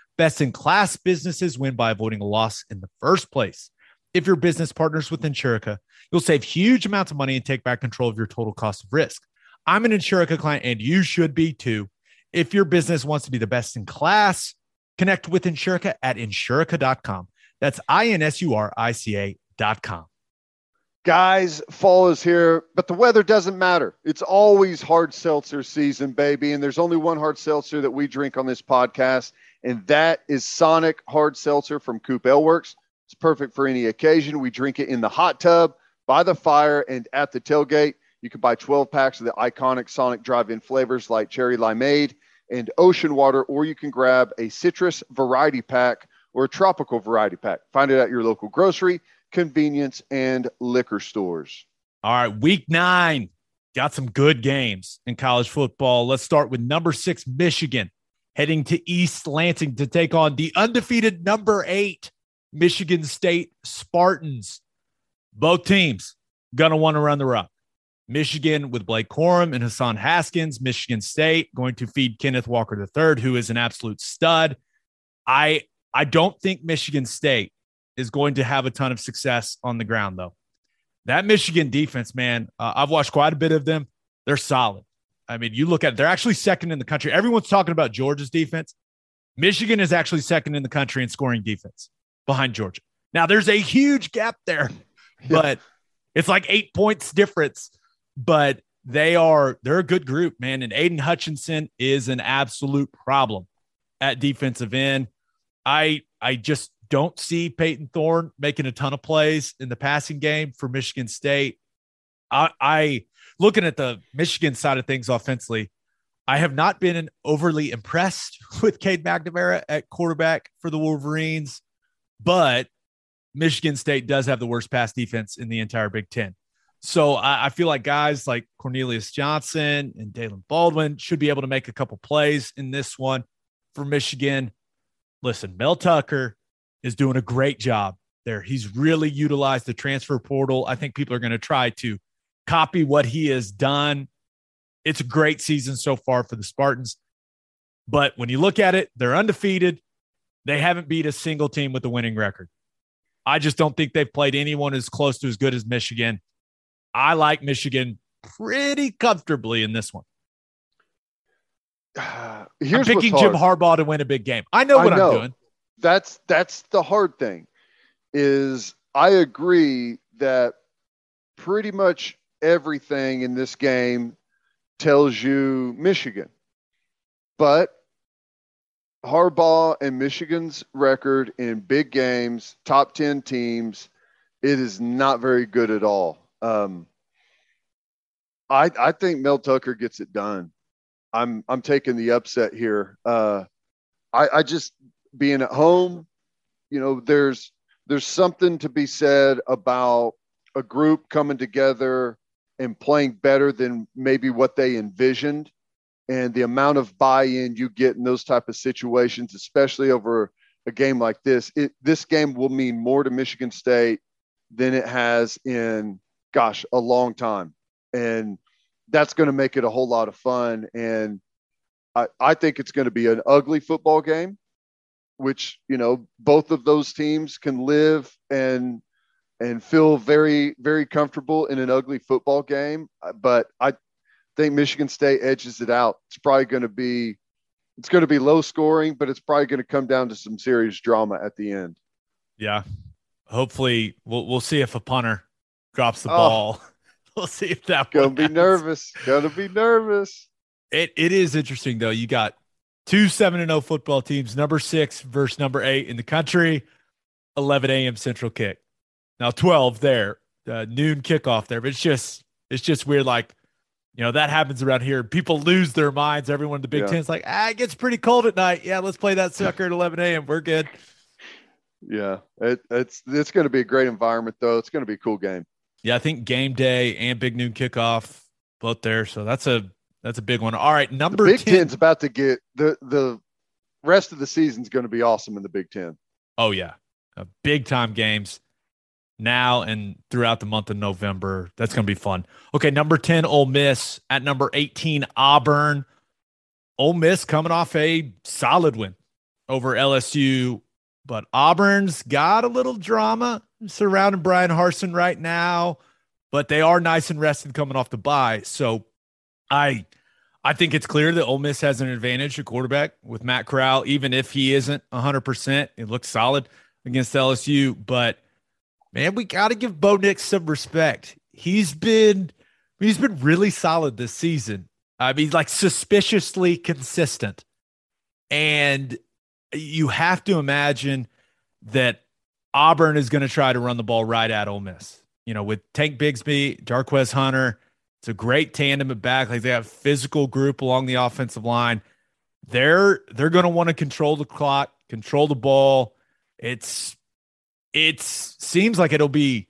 Best in class businesses win by avoiding a loss in the first place. If your business partners with Insurica, you'll save huge amounts of money and take back control of your total cost of risk. I'm an Insurica client and you should be too. If your business wants to be the best in class, connect with Insurica at insurica.com. That's I N S U R I C A.com. Guys, fall is here, but the weather doesn't matter. It's always hard seltzer season, baby. And there's only one hard seltzer that we drink on this podcast, and that is Sonic Hard Seltzer from Coop Ale Works. It's perfect for any occasion. We drink it in the hot tub, by the fire, and at the tailgate. You can buy 12 packs of the iconic Sonic drive in flavors like cherry limeade and ocean water, or you can grab a citrus variety pack or a tropical variety pack. Find it at your local grocery, convenience, and liquor stores. All right, week nine. Got some good games in college football. Let's start with number six, Michigan, heading to East Lansing to take on the undefeated number eight, Michigan State Spartans. Both teams gonna want to run the rock. Michigan with Blake Corum and Hassan Haskins. Michigan State going to feed Kenneth Walker III, who is an absolute stud. I I don't think Michigan State is going to have a ton of success on the ground, though. That Michigan defense, man, uh, I've watched quite a bit of them. They're solid. I mean, you look at it, they're actually second in the country. Everyone's talking about Georgia's defense. Michigan is actually second in the country in scoring defense behind Georgia. Now, there's a huge gap there, (laughs) but it's like eight points difference. But they are they're a good group, man. And Aidan Hutchinson is an absolute problem at defensive end. I I just don't see Payton Thorne making a ton of plays in the passing game for Michigan State. I, I looking at the Michigan side of things offensively, I have not been overly impressed (laughs) with Cade McNamara at quarterback for the Wolverines, but Michigan State does have the worst pass defense in the entire Big Ten. So I, I feel like guys like Cornelius Johnson and Daylen Baldwin should be able to make a couple plays in this one for Michigan. Listen, Mel Tucker is doing a great job there. He's really utilized the transfer portal. I think people are going to try to copy what he has done. It's a great season so far for the Spartans. But when you look at it, they're undefeated. They haven't beat a single team with a winning record. I just don't think they've played anyone as close to as good as Michigan. I like Michigan pretty comfortably in this one. (sighs) Here's I'm picking Jim Harbaugh to win a big game. I know what I am doing that's that's the hard thing is I agree that pretty much everything in this game tells you Michigan. But Harbaugh and Michigan's record in big games, top 10 teams, it is not very good at all. Um, I, I think Mel Tucker gets it done. I'm I'm taking the upset here. Uh, I, I just being at home, you know, there's there's something to be said about a group coming together and playing better than maybe what they envisioned. And the amount of buy-in you get in those type of situations especially over a game like this it, this game will mean more to michigan state than it has in gosh a long time. And that's going to make it a whole lot of fun. And I, I think it's going to be an ugly football game which you know both of those teams can live and and feel very very comfortable in an ugly football game uh, but i think michigan state edges it out. It's probably going to be it's going to be low scoring but it's probably going to come down to some serious drama at the end. Yeah. Hopefully we'll, we'll see if a punter drops the oh, ball. (laughs) We'll see if that gonna be happens. nervous. Gonna be nervous. It, it is interesting though. You got Two 7 and 0 football teams, number six versus number eight in the country, 11 a.m. Central kick. Now 12 there, uh, noon kickoff there, but it's just it's just weird. Like, you know, that happens around here. People lose their minds. Everyone in the Big yeah. Ten's like, ah, it gets pretty cold at night. Yeah, let's play that sucker at 11 a.m. We're good. Yeah, it, it's it's going to be a great environment though. It's going to be a cool game. Yeah, I think game day and big noon kickoff both there. So that's a that's a big one. All right, number the Big 10. Ten's about to get the the rest of the season's going to be awesome in the Big Ten. Oh yeah, uh, big time games now and throughout the month of November. That's going to be fun. Okay, number ten, Ole Miss at number eighteen, Auburn. Ole Miss coming off a solid win over LSU, but Auburn's got a little drama surrounding Bryan Harsin right now, but they are nice and rested coming off the bye. So I I think it's clear that Ole Miss has an advantage at quarterback with Matt Corral, even if he isn't 100%. It looks solid against LSU, but man, we got to give Bo Nix some respect. He's been he's been really solid this season. I mean, like suspiciously consistent. And you have to imagine that Auburn is going to try to run the ball right at Ole Miss. You know, with Tank Bigsby, Jarquez Hunter, it's a great tandem at back. Like they have physical group along the offensive line. They're they're going to want to control the clock, control the ball. It's it seems like it'll be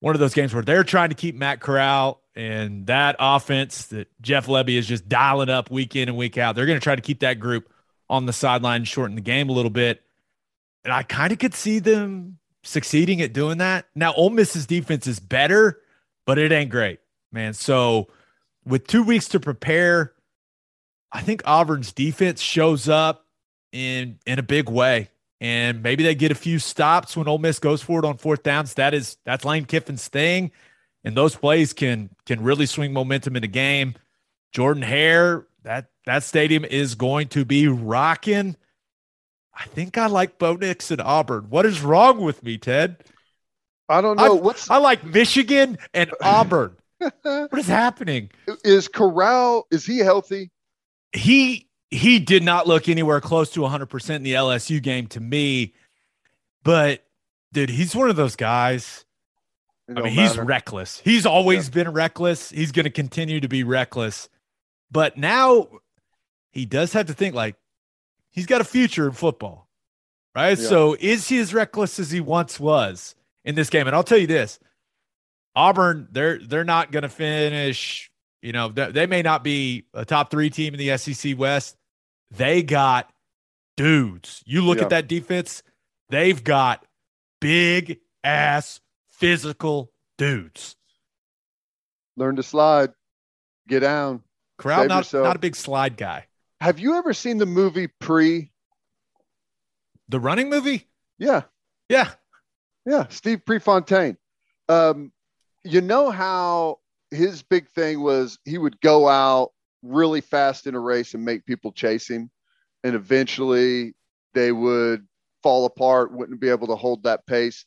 one of those games where they're trying to keep Matt Corral and that offense that Jeff Lebby is just dialing up week in and week out. They're going to try to keep that group on the sideline shorten the game a little bit. And I kind of could see them succeeding at doing that. Now, Ole Miss's defense is better, but it ain't great, man. So, with two weeks to prepare, I think Auburn's defense shows up in in a big way and maybe they get a few stops when Ole Miss goes for it on fourth downs. That is that's Lane Kiffin's thing, and those plays can can really swing momentum in a game. Jordan Hare, that that stadium is going to be rocking. I think I like Bo Nix at Auburn. What is wrong with me, Ted? I don't know. I, What's I like Michigan and (laughs) Auburn. (laughs) what is happening? is Corral? Is he healthy? He he did not look anywhere close to 100% in the LSU game to me. But dude, he's one of those guys. I mean, he's reckless. He's always yeah. been reckless. He's going to continue to be reckless. But now he does have to think like he's got a future in football. Right? Yeah. So is he as reckless as he once was in this game? And I'll tell you this. Auburn, they're they're not going to finish you know, th- they may not be a top three team in the SEC West. They got dudes. You look yeah. at that defense, they've got big ass physical dudes. Learn to slide, get down. Corral, not, not a big slide guy. Have you ever seen the movie Pre? The running movie? Yeah. Yeah. Yeah. Steve Prefontaine. Um, you know how his big thing was he would go out really fast in a race and make people chase him. And eventually they would fall apart, wouldn't be able to hold that pace.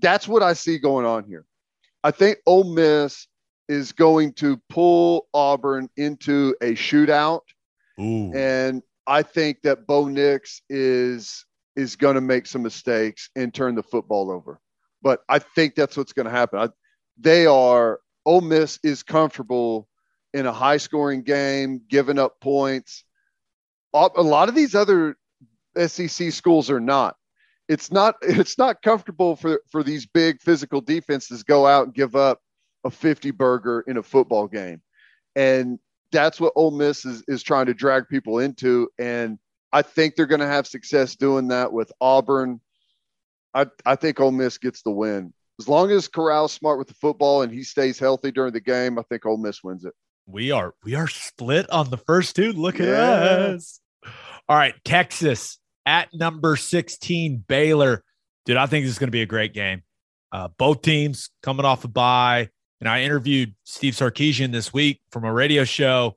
That's what I see going on here. I think Ole Miss is going to pull Auburn into a shootout. Ooh. And I think that Bo Nix is is going to make some mistakes and turn the football over. But I think that's what's going to happen. I, they are Ole Miss is comfortable in a high scoring game, giving up points. A lot of these other SEC schools are not. It's not (laughs) it's not comfortable for for these big physical defenses go out and give up a 50 burger in a football game. And that's what Ole Miss is, is trying to drag people into. And I think they're going to have success doing that with Auburn. I, I think Ole Miss gets the win as long as Corral's smart with the football and he stays healthy during the game, I think Ole Miss wins it. We are we are split on the first two. Look at us. All right, Texas at number 16, Baylor. Dude, I think this is going to be a great game. Uh, both teams coming off a bye. And I interviewed Steve Sarkisian this week from a radio show,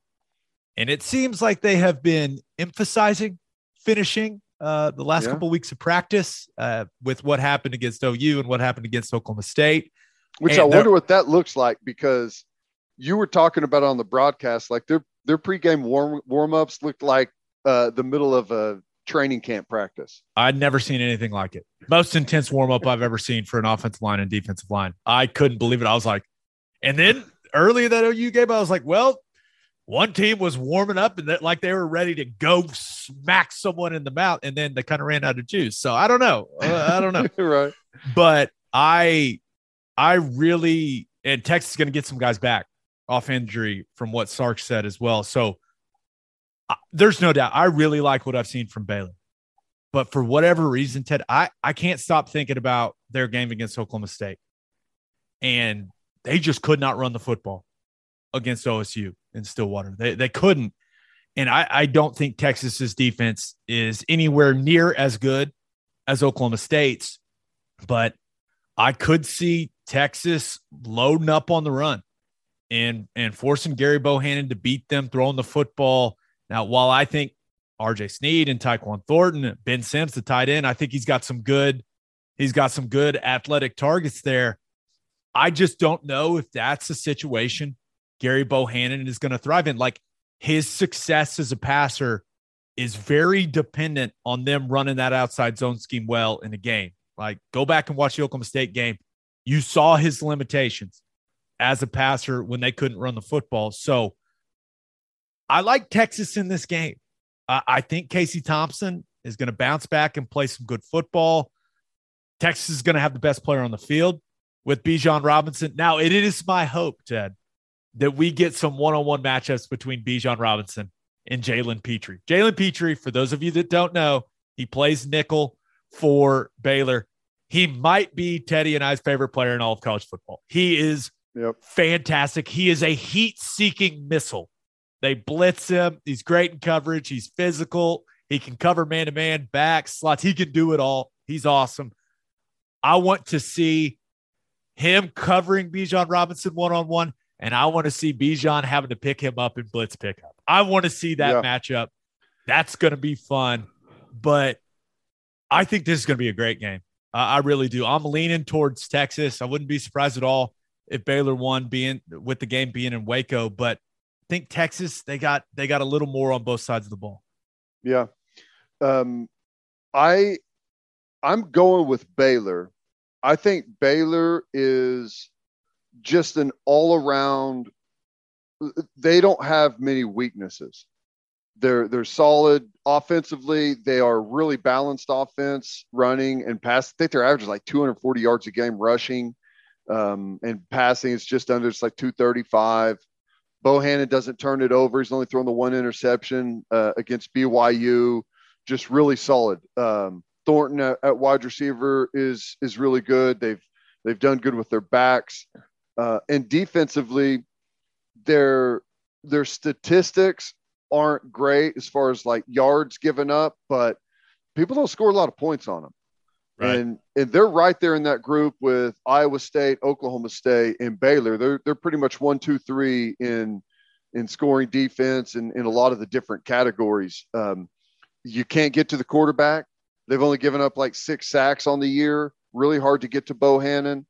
and it seems like they have been emphasizing finishing uh, the last yeah. couple weeks of practice uh, with what happened against OU and what happened against Oklahoma State. Which and I wonder what that looks like because you were talking about on the broadcast, like their their pregame warm warm ups looked like uh, the middle of a training camp practice. I'd never seen anything like it. Most intense warm up I've ever seen for an offensive line and defensive line. I couldn't believe it. I was like, and then early in that OU game, I was like, well, one team was warming up and that like they were ready to go smack someone in the mouth and then they kind of ran out of juice. So i don't know. Uh, i don't know. (laughs) Right. But i i really and texas is going to get some guys back off injury from what sark said as well. So uh, there's no doubt. I really like what i've seen from baylor. But for whatever reason ted i i can't stop thinking about their game against oklahoma state. And they just could not run the football against osu in Stillwater. They they couldn't. And I, I don't think Texas's defense is anywhere near as good as Oklahoma State's, but I could see Texas loading up on the run and and forcing Gerry Bohanon to beat them throwing the football. Now, while I think RJ Sneed and Tyquan Thornton, Ben Sims, the tight end, I think he's got some good, he's got some good athletic targets there. I just don't know if that's a situation Gerry Bohanon is going to thrive in. Like his success as a passer is very dependent on them running that outside zone scheme well in a game. Like, go back and watch the Oklahoma State game. You saw his limitations as a passer when they couldn't run the football. So I like Texas in this game. I think Casey Thompson is going to bounce back and play some good football. Texas is going to have the best player on the field with Bijan Robinson. Now, it is my hope, Ted, that we get some one on one matchups between Bijan Robinson and Jalen Pitre. Jalen Pitre, for those of you that don't know, he plays nickel for Baylor. He might be Teddy and I's favorite player in all of college football. He is Yep. fantastic. He is a heat seeking missile. They blitz him. He's great in coverage. He's physical. He can cover man to man, back, slots. He can do it all. He's awesome. I want to see him covering Bijan Robinson one on one, and I want to see Bijan having to pick him up in blitz pickup. I want to see that Yeah. matchup. That's going to be fun. But I think this is going to be a great game. Uh, I really do. I'm leaning towards Texas. I wouldn't be surprised at all if Baylor won being with the game being in Waco, but I think Texas they got they got a little more on both sides of the ball. Yeah. Um, I I'm going with Baylor. I think Baylor is just an all around they don't have many weaknesses. They're they're solid offensively. They are really balanced offense, running and pass. I think their average is like 240 yards a game rushing. Um, and passing is just under it's like 235. Bohanon doesn't turn it over. He's only thrown the one interception uh, against BYU. Just really solid. Um, Thornton at, at wide receiver is is really good. They've they've done good with their backs, uh, and defensively, their their statistics aren't great as far as like yards given up, but people don't score a lot of points on them. Right. And and they're right there in that group with Iowa State, Oklahoma State, and Baylor. They're they're pretty much one, two, three in in scoring defense and in a lot of the different categories. Um, you can't get to the quarterback. They've only given up like six sacks on the year. Really hard to get to Bohanon.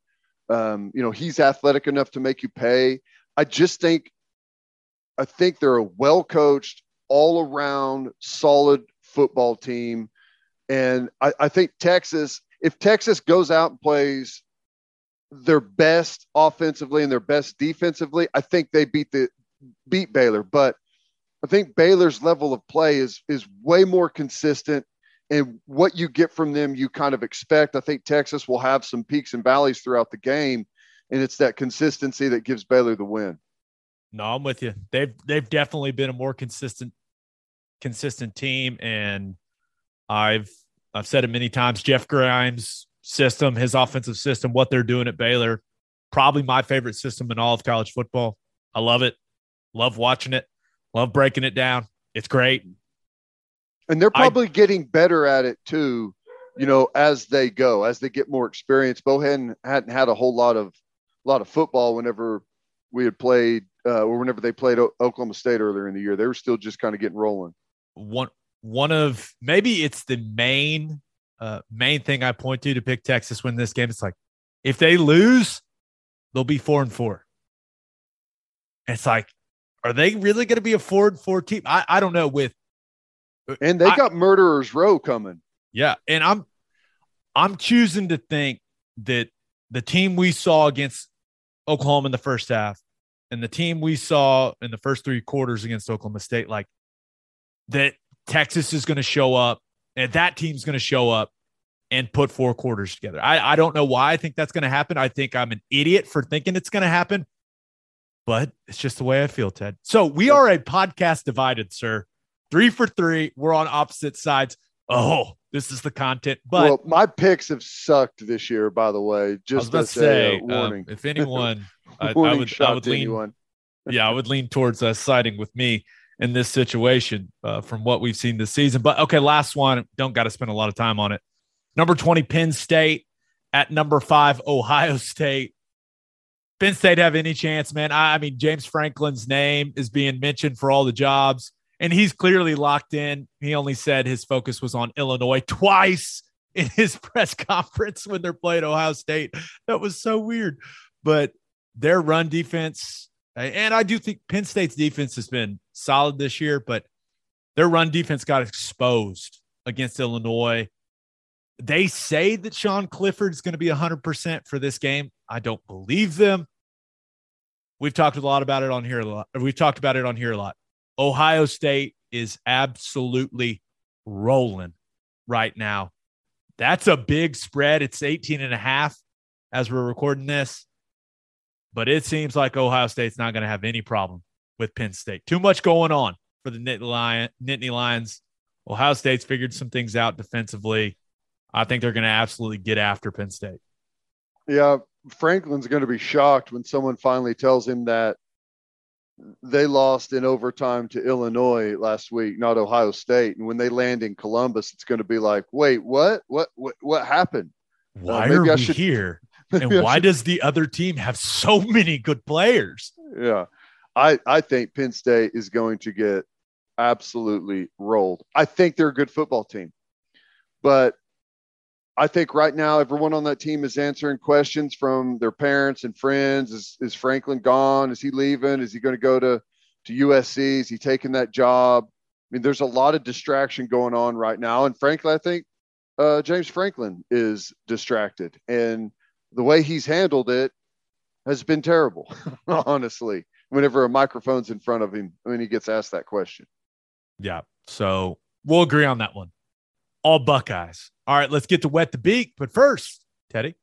Um, you know, he's athletic enough to make you pay. I just think, I think they're a well coached, all around solid football team. And I, I think Texas, if Texas goes out and plays their best offensively and their best defensively, I think they beat the beat Baylor. But I think Baylor's level of play is is way more consistent. And what you get from them, you kind of expect. I think Texas will have some peaks and valleys throughout the game, and it's that consistency that gives Baylor the win. No, I'm with you. They've they've definitely been a more consistent consistent team, and I've I've said it many times. Jeff Grimes' system, his offensive system, what they're doing at Baylor, probably my favorite system in all of college football. I love it. Love watching it. Love breaking it down. It's great. And they're I- probably getting better at it too, you know, as they go, as they get more experience. Bohan hadn't had a whole lot of a lot of football whenever we had played uh, or whenever they played o- Oklahoma State earlier in the year. They were still just kind of getting rolling. One one of maybe it's the main uh, main thing I point to to pick Texas win this game. It's like if they lose, they'll be four and four. It's like, are they really going to be a four and four team? I, I don't know. With And they I- got Murderers Row coming. yeah, and I'm I'm choosing to think that the team we saw against Oklahoma in the first half and the team we saw in the first three quarters against Oklahoma State, like that Texas is going to show up and that team's going to show up and put four quarters together. I, I don't know why I think that's going to happen. I think I'm an idiot for thinking it's going to happen, but it's just the way I feel, Ted. So we are a podcast divided, sir. Three for three. We're on opposite sides. Oh, this is the content. But well, my picks have sucked this year, by the way. Just to say, uh, um, if anyone, (laughs) I, I would, I would lean, (laughs) yeah, I would lean towards uh, siding with me in this situation uh, from what we've seen this season. But okay, last one. Don't got to spend a lot of time on it. Number 20, Penn State at number five, Ohio (laughs) State. Penn State have any chance, man? I, I mean, James Franklin's name is being mentioned for all the jobs, and he's clearly locked in. He only said his focus was on Illinois twice in his (laughs) press conference when they're playing Ohio State. That was so weird. But their run defense, and I do think Penn State's defense has been solid this year, but their run defense got exposed against Illinois. They say that Sean Clifford is going to be 100% for this game. I don't believe them. We've talked a lot about it on here a lot. We've talked about it on here a lot. Ohio State is absolutely rolling right now. That's a big spread. It's 18 and a half as we're recording this. But it seems like Ohio State's not going to have any problem with Penn State. Too much going on for the Nittany, Lion, Nittany Lions. Ohio State's figured some things out defensively. I think they're going to absolutely get after Penn State. Yeah, Franklin's going to be shocked when someone finally tells him that they lost in overtime to Illinois last week, not Ohio State. And when they land in Columbus, it's going to be like, wait, what? What? What, what happened? Why uh, are we should, here? (laughs) And why should, does the other team have so many good players? Yeah. I, I think Penn State is going to get absolutely rolled. I think they're a good football team. But I think right now everyone on that team is answering questions from their parents and friends. Is is Franklin gone? Is he leaving? Is he going to go to to USC? Is he taking that job? I mean, there's a lot of distraction going on right now, and frankly, I think uh, James Franklin is distracted, and the way he's handled it has been terrible. (laughs) honestly, whenever a microphone's in front of him, when he gets asked that question. Yeah, so we'll agree on that one. All Buckeyes. All right, let's get to wet the beak. But first, Teddy.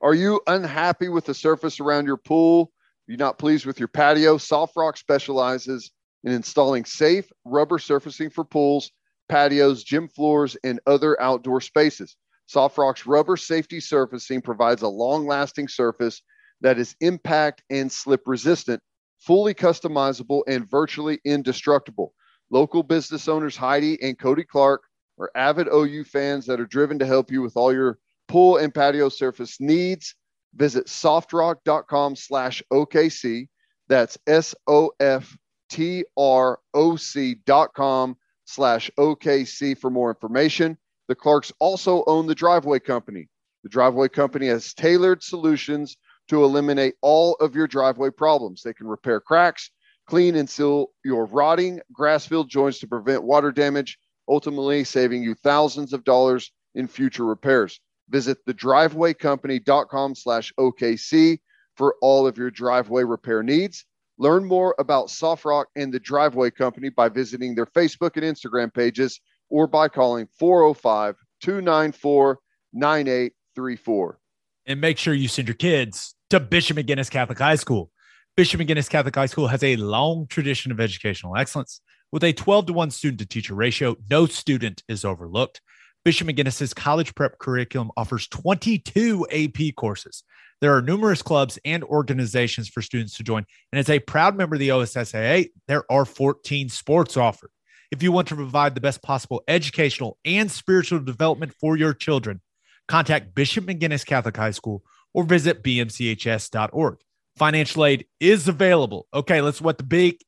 Are you unhappy with the surface around your pool? You're not pleased with your patio? Soft Rock specializes in installing safe rubber surfacing for pools, patios, gym floors, and other outdoor spaces. Soft Rock's rubber safety surfacing provides a long lasting surface that is impact and slip resistant, fully customizable, and virtually indestructible. Local business owners Heidi and Cody Clark are avid OU fans that are driven to help you with all your pool and patio surface needs. Visit softrock.com slash OKC. That's S O F T R O C dot com slash OKC for more information. The Clarks also own the Driveway Company. The Driveway Company has tailored solutions to eliminate all of your driveway problems. They can repair cracks, clean and seal your rotting grass filled joints to prevent water damage ultimately saving you thousands of dollars in future repairs. Visit thedrivewaycompany.com slash OKC for all of your driveway repair needs. Learn more about Softrock and the Driveway Company by visiting their Facebook and Instagram pages or by calling 405 294 9834. And make sure you send your kids to Bishop McGuinness Catholic High School. Bishop McGuinness Catholic High School has a long tradition of educational excellence. With a 12 to 1 student to teacher ratio, no student is overlooked. Bishop McGuinness's college prep curriculum offers 22 AP courses. There are numerous clubs and organizations for students to join. And as a proud member of the OSSAA, there are 14 sports offered. If you want to provide the best possible educational and spiritual development for your children, contact Bishop McGuinness Catholic High School or visit bmchs.org. Financial aid is available. Okay, let's wet the beak.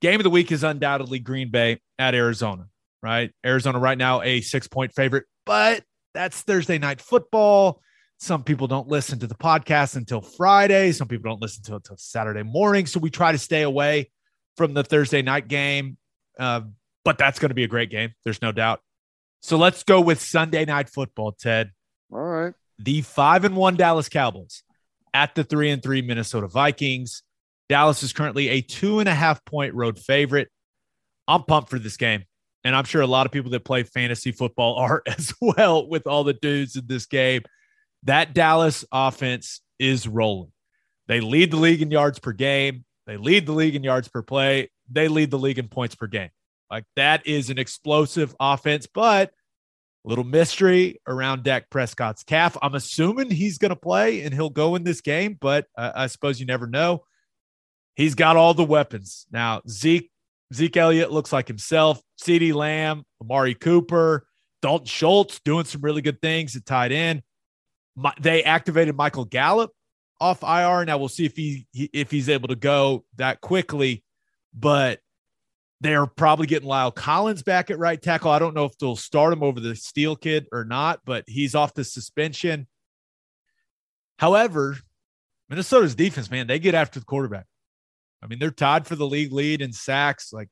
Game of the week is undoubtedly Green Bay at Arizona, right? Arizona right now a six point favorite, but that's Thursday night football. Some people don't listen to the podcast until Friday. Some people don't listen to it until Saturday morning. So we try to stay away from the Thursday night game. Uh, but that's going to be a great game. There's no doubt. So let's go with Sunday night football, Ted. All right. The five and one Dallas Cowboys at the three and three Minnesota Vikings. Dallas is currently a two and a half point road favorite. I'm pumped for this game. And I'm sure a lot of people that play fantasy football (laughs) are as well with all the dudes in this game. That Dallas offense is rolling. They lead the league in yards per game. They lead the league in yards per play. They lead the league in points per game. Like that is an explosive offense, but a little mystery around Dak Prescott's calf. I'm assuming he's going to play and he'll go in this game, but I suppose you never know he's got all the weapons. Now, Zeke, Zeke Elliott looks like himself. CeeDee Lamb, Amari Cooper, Dalton Schultz doing some really good things at tight end. My, they activated Michael Gallup off IR. Now we'll see if he if he's able to go that quickly, but they're probably getting La'el Collins back at right tackle. I don't know if they'll start him over the Steele kid or not, but he's off the suspension. However, Minnesota's defense, man, they get after the quarterback. I mean, they're tied for the league lead in sacks. Like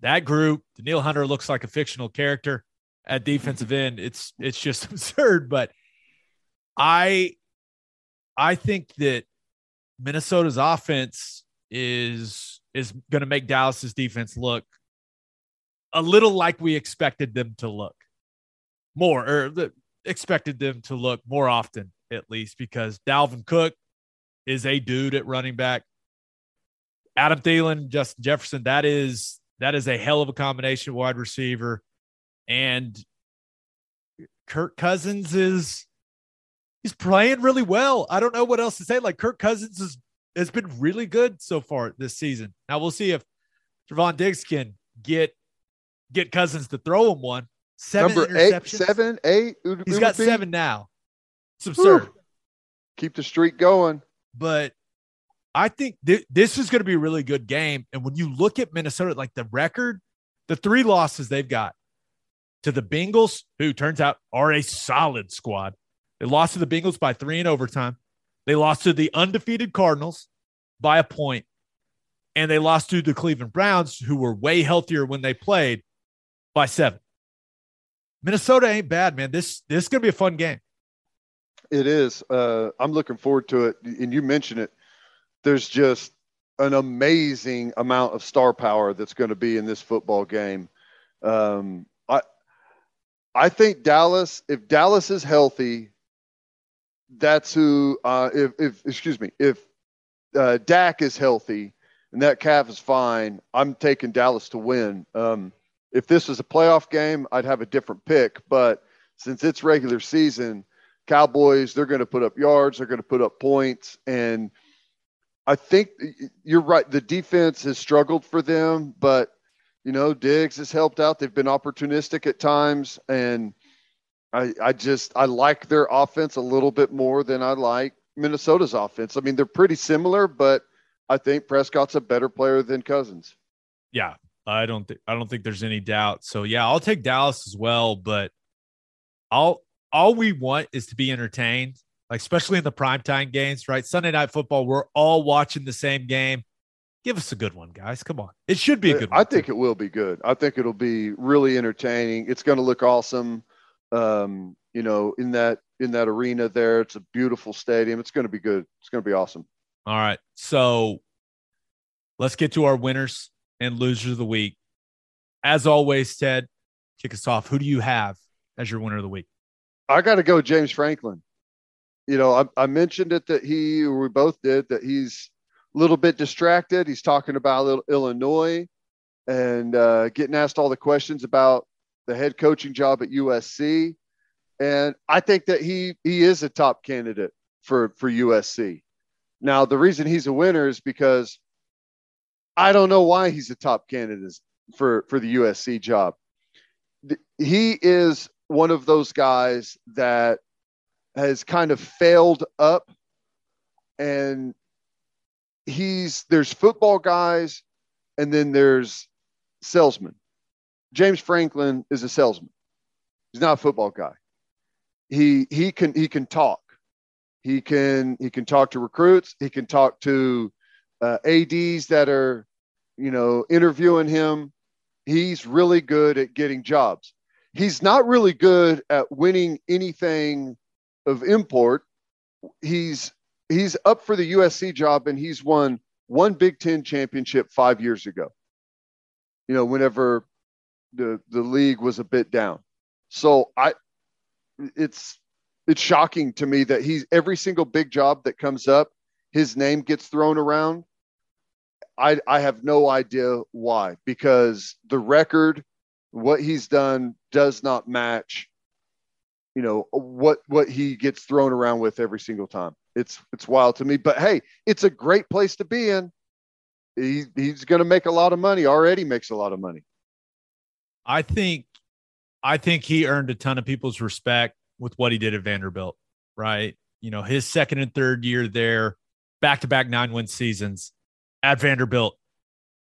that group, Danielle Hunter looks like a fictional character. at defensive end. It's it's just (laughs) absurd. But I I think that Minnesota's offense is is going to make Dallas's defense look a little like we expected them to look more or expected them to look more often at least because Dalvin Cook is a dude at running back. Adam Thielen, Justin Jefferson, that is that is a hell of a combination wide receiver. And Kirk Cousins is he's playing really well. I don't know what else to say. Like Kirk Cousins is has been really good so far this season. Now we'll see if Trevon Diggs can get get Cousins to throw him one. Seven Number eight, seven, eight. He's got seven now. It's absurd. Whew. Keep the streak going. But I think th- this is going to be a really good game. And when you look at Minnesota, like the record, the three losses they've got to the Bengals, who turns out are a solid squad. They lost to the Bengals by three in overtime. They lost to the undefeated Cardinals by a point, and they lost to the Cleveland Browns, who were way healthier when they played by seven. Minnesota ain't bad, man. This this is gonna be a fun game. It is. Uh, I'm looking forward to it. And you mentioned it. There's just an amazing amount of star power that's going to be in this football game. Um, I I think Dallas. If Dallas is healthy, that's who. Uh, if if excuse me, if uh, Dak is healthy and that calf is fine, I'm taking Dallas to win. Um, if this was a playoff game, I'd have a different pick. But since it's regular season, Cowboys, they're going to put up yards, they're going to put up points. And I think you're right. The defense has struggled for them, but, you know, Diggs has helped out. They've been opportunistic at times. And I, I just, I like their offense a little bit more than I like Minnesota's offense. I mean, they're pretty similar, but I think Prescott's a better player than Cousins. Yeah, I don't think I don't think there's any doubt. So yeah, I'll take Dallas as well, but all all we want is to be entertained, like especially in the primetime games, right? Sunday night football, we're all watching the same game. Give us a good one, guys. Come on. It should be a good one. I think it will be good. I think it'll be really entertaining. It's going to look awesome. Um, you know, in that in that arena there. It's a beautiful stadium. It's going to be good. It's going to be awesome. All right. So let's get to our winners and losers of the week. As always, Ted, kick us off. Who do you have as your winner of the week? I got to go James Franklin. You know, I, I mentioned it that he, we both did, that he's a little bit distracted. He's talking about Illinois and uh, getting asked all the questions about the head coaching job at USC. And I think that he he is a top candidate for for USC. Now, the reason he's a winner is because I don't know why he's a top candidate for for the USC job. He is one of those guys that has kind of failed up and he's there's football guys and then there's salesmen. James Franklin is a salesman. He's not a football guy. He he can he can talk. He can he can talk to recruits. He can talk to uh, ads that are you know, interviewing him. He's really good at getting jobs. He's not really good at winning anything of import. He's he's up for the USC job and he's won one Big 10 championship 5 years ago. You know, whenever the the league was a bit down. So I it's it's shocking to me that he's every single big job that comes up, his name gets thrown around I, I have no idea why, because the record, what he's done, does not match, you know, what what he gets thrown around with every single time. It's it's wild to me, but hey, it's a great place to be in. He, he's going to make a lot of money. Already makes a lot of money. I think, I think he earned a ton of people's respect with what he did at Vanderbilt. Right, you know, his second and third year there, back to back nine win seasons at Vanderbilt,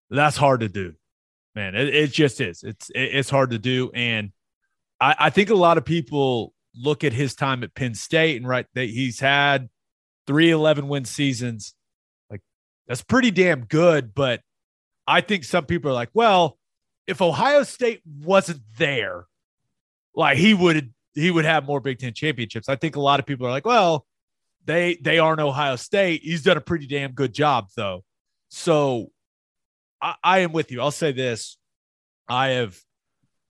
that's hard to do, man. It, it just is. It's it, it's hard to do, and I, I think a lot of people look at his time at Penn State and right that he's had three 11 win seasons. Like that's pretty damn good, but I think some people are like, well, if Ohio State wasn't there, like he would he would have more Big Ten championships. I think a lot of people are like, well, they they aren't Ohio State. He's done a pretty damn good job though. So I, I am with you. I'll say this: I have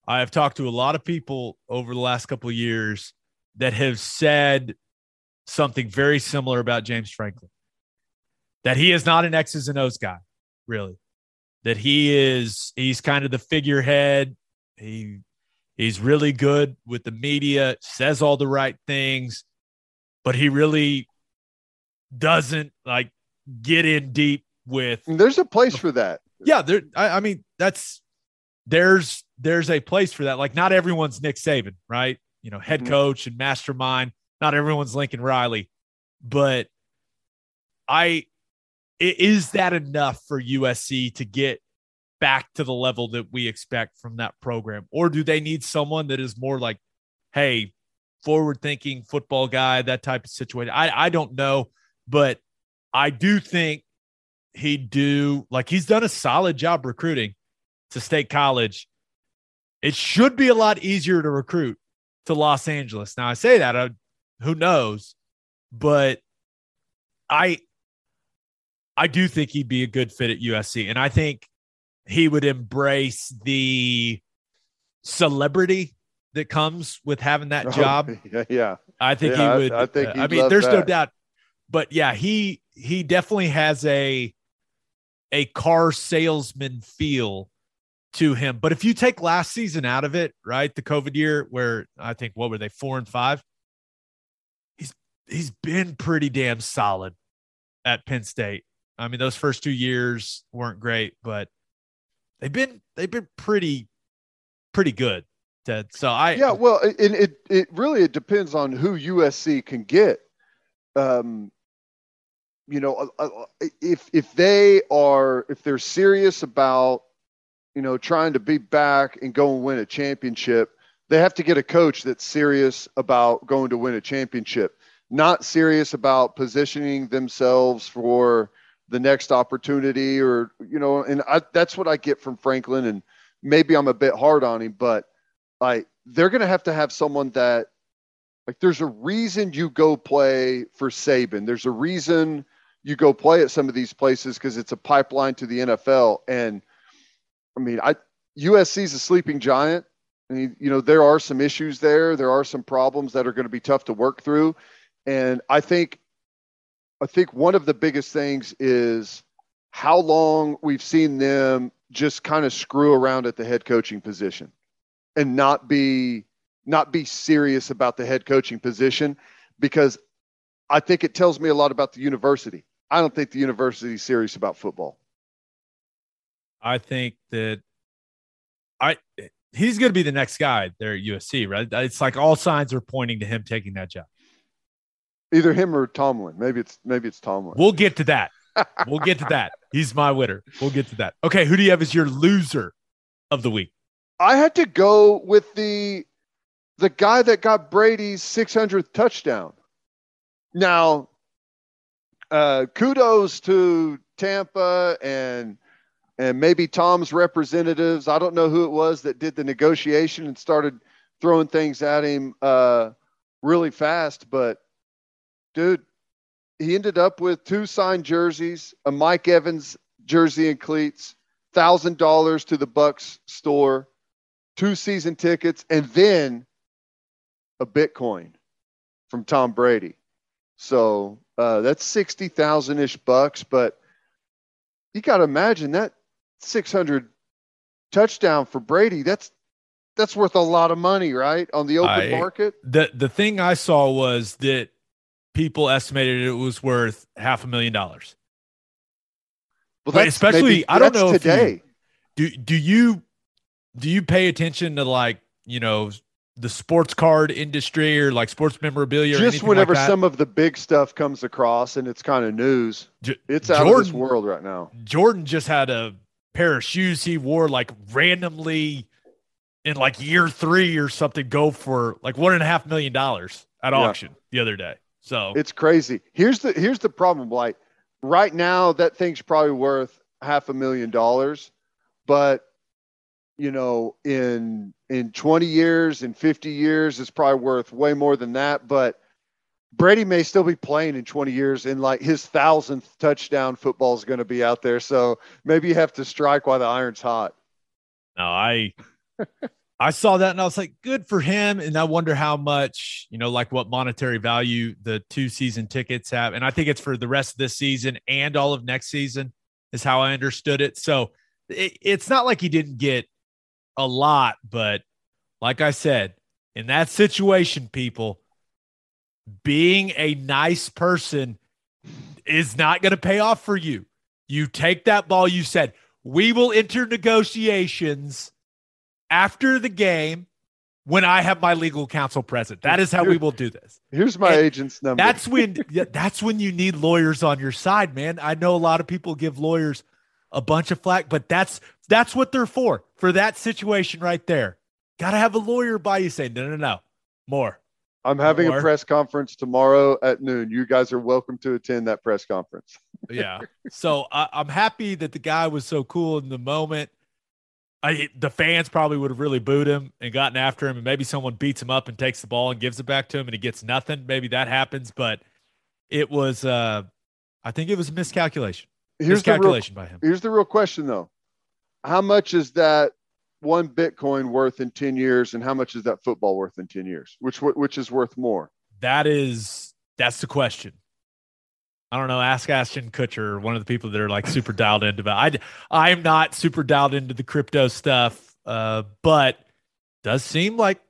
I have talked to a lot of people over the last couple of years that have said something very similar about James Franklin. That he is not an X's and O's guy, really. That he is he's kind of the figurehead. He he's really good with the media, says all the right things, but he really doesn't like get in deep with There's a place for that. yeah, there. I, I mean, that's there's there's a place for that. Like, not everyone's Nick Saban, right? You know, head Mhm. coach and mastermind. Not everyone's Lincoln Riley, but I i- is that enough for USC to get back to the level that we expect from that program, or do they need someone that is more like, hey, forward thinking football guy, that type of situation? I I don't know, but I do think he'd do like he's done a solid job recruiting to state college. It should be a lot easier to recruit to Los Angeles. Now I say that, uh, who knows, but I I do think he'd be a good fit at USC, and I think he would embrace the celebrity that comes with having that (laughs) job. (laughs) yeah, yeah. I think Yeah, he would. I think uh, I mean, there's no doubt. But yeah, he he definitely has a a car salesman feel to him. But if you take last season out of it, right, the COVID year where I think what were they four and five, he's he's been pretty damn solid at Penn State. I mean, those first two years weren't great, but they've been they've been pretty pretty good. Ted. So I Yeah, well, it, it it really it depends on who USC can get. Um, you know, if if they are if they're serious about you know trying to be back and go and win a championship, they have to get a coach that's serious about going to win a championship, not serious about positioning themselves for the next opportunity or you know, and I, that's what I get from Franklin and maybe I'm a bit hard on him, but like they're going to have to have someone that like there's a reason you go play for Saban. There's a reason you go play at some of these places because it's a pipeline to the NFL. And I mean, I USC's a sleeping giant. I mean, you know, there are some issues there. There are some problems that are going to be tough to work through. And I think I think one of the biggest things is how long we've seen them just kind of screw around at the head coaching position and not be not be serious about the head coaching position because I think it tells me a lot about the university. I don't think the university is serious about football. I think that I he's going to be the next guy there at USC, right? It's like all signs are pointing to him taking that job. Either him or Tomlin. Maybe it's maybe it's Tomlin. We'll get to that. We'll get to that. He's my winner. We'll get to that. Okay, who do you have as your loser of the week? I had to go with the the guy that got Brady's 600th touchdown. Now, uh, kudos to Tampa and and maybe Tom's representatives. I don't know who it was that did the negotiation and started throwing things at him uh, really fast. But dude, he ended up with two signed jerseys, a Mike Evans jersey and cleats, thousand dollars to the Bucs store, two season tickets, and then a Bitcoin from Tom Brady. So uh, that's sixty thousand ish bucks, but you got to imagine that six hundred touchdown for Brady. That's that's worth a lot of money, right? On the open I- market. The the thing I saw was that people estimated it was worth half a million dollars. Well, But especially- maybe- I don't that's know if you- today. Do do you do you pay attention to like, you know, the sports card industry or like sports memorabilia or Just anything whenever like that? some of the big stuff comes across and it's kind of news, J- it's out of this world right now. Jordan just had a pair of shoes he wore like randomly in like year three or something go for like one and a half million dollars at Yeah. auction the other day. So It's crazy. Here's the here's the problem. Like right now, that thing's probably worth half a million dollars, but you know, in in 20 years, in 50 years, it's probably worth way more than that. But Brady may still be playing in 20 years, and like his thousandth touchdown football is going to be out there. So maybe you have to strike while the iron's hot. No, I (laughs) I saw that and I was like, good for him. And I wonder how much, you know, like what monetary value the two season tickets have. And I think it's for the rest of this season and all of next season, is how I understood it. So it, it's not like he didn't get a lot, but like I said, in that situation, people, being a nice person is not going to pay off for you. You take that ball, you said, we will enter negotiations after the game when I have my legal counsel present. That is how we will do this. Here's my And agent's number. That's when that's when you need lawyers on your side, man. I know a lot of people give lawyers a bunch of flack, but that's that's what they're for. For that situation right there. Got to have a lawyer by you saying, "No, no, no. More." I'm having Or- a press conference tomorrow at noon. You guys are welcome to attend that press conference. (laughs) yeah. So I, I'm happy that the guy was so cool in the moment. I, the fans probably would have really booed him and gotten after him, and maybe someone beats him up and takes the ball and gives it back to him, and he gets nothing. Maybe that happens, but it was, uh, I think it was a miscalculation. Here's the real, miscalculation by him. here's the real question though. How much is that one Bitcoin worth in 10 years and how much is that football worth in 10 years? Which which is worth more? That is, that's the question. I don't know. Ask Ashton Kutcher, one of the people that are like super dialed into that. I, I'm not super dialed into the crypto stuff, uh, but does seem like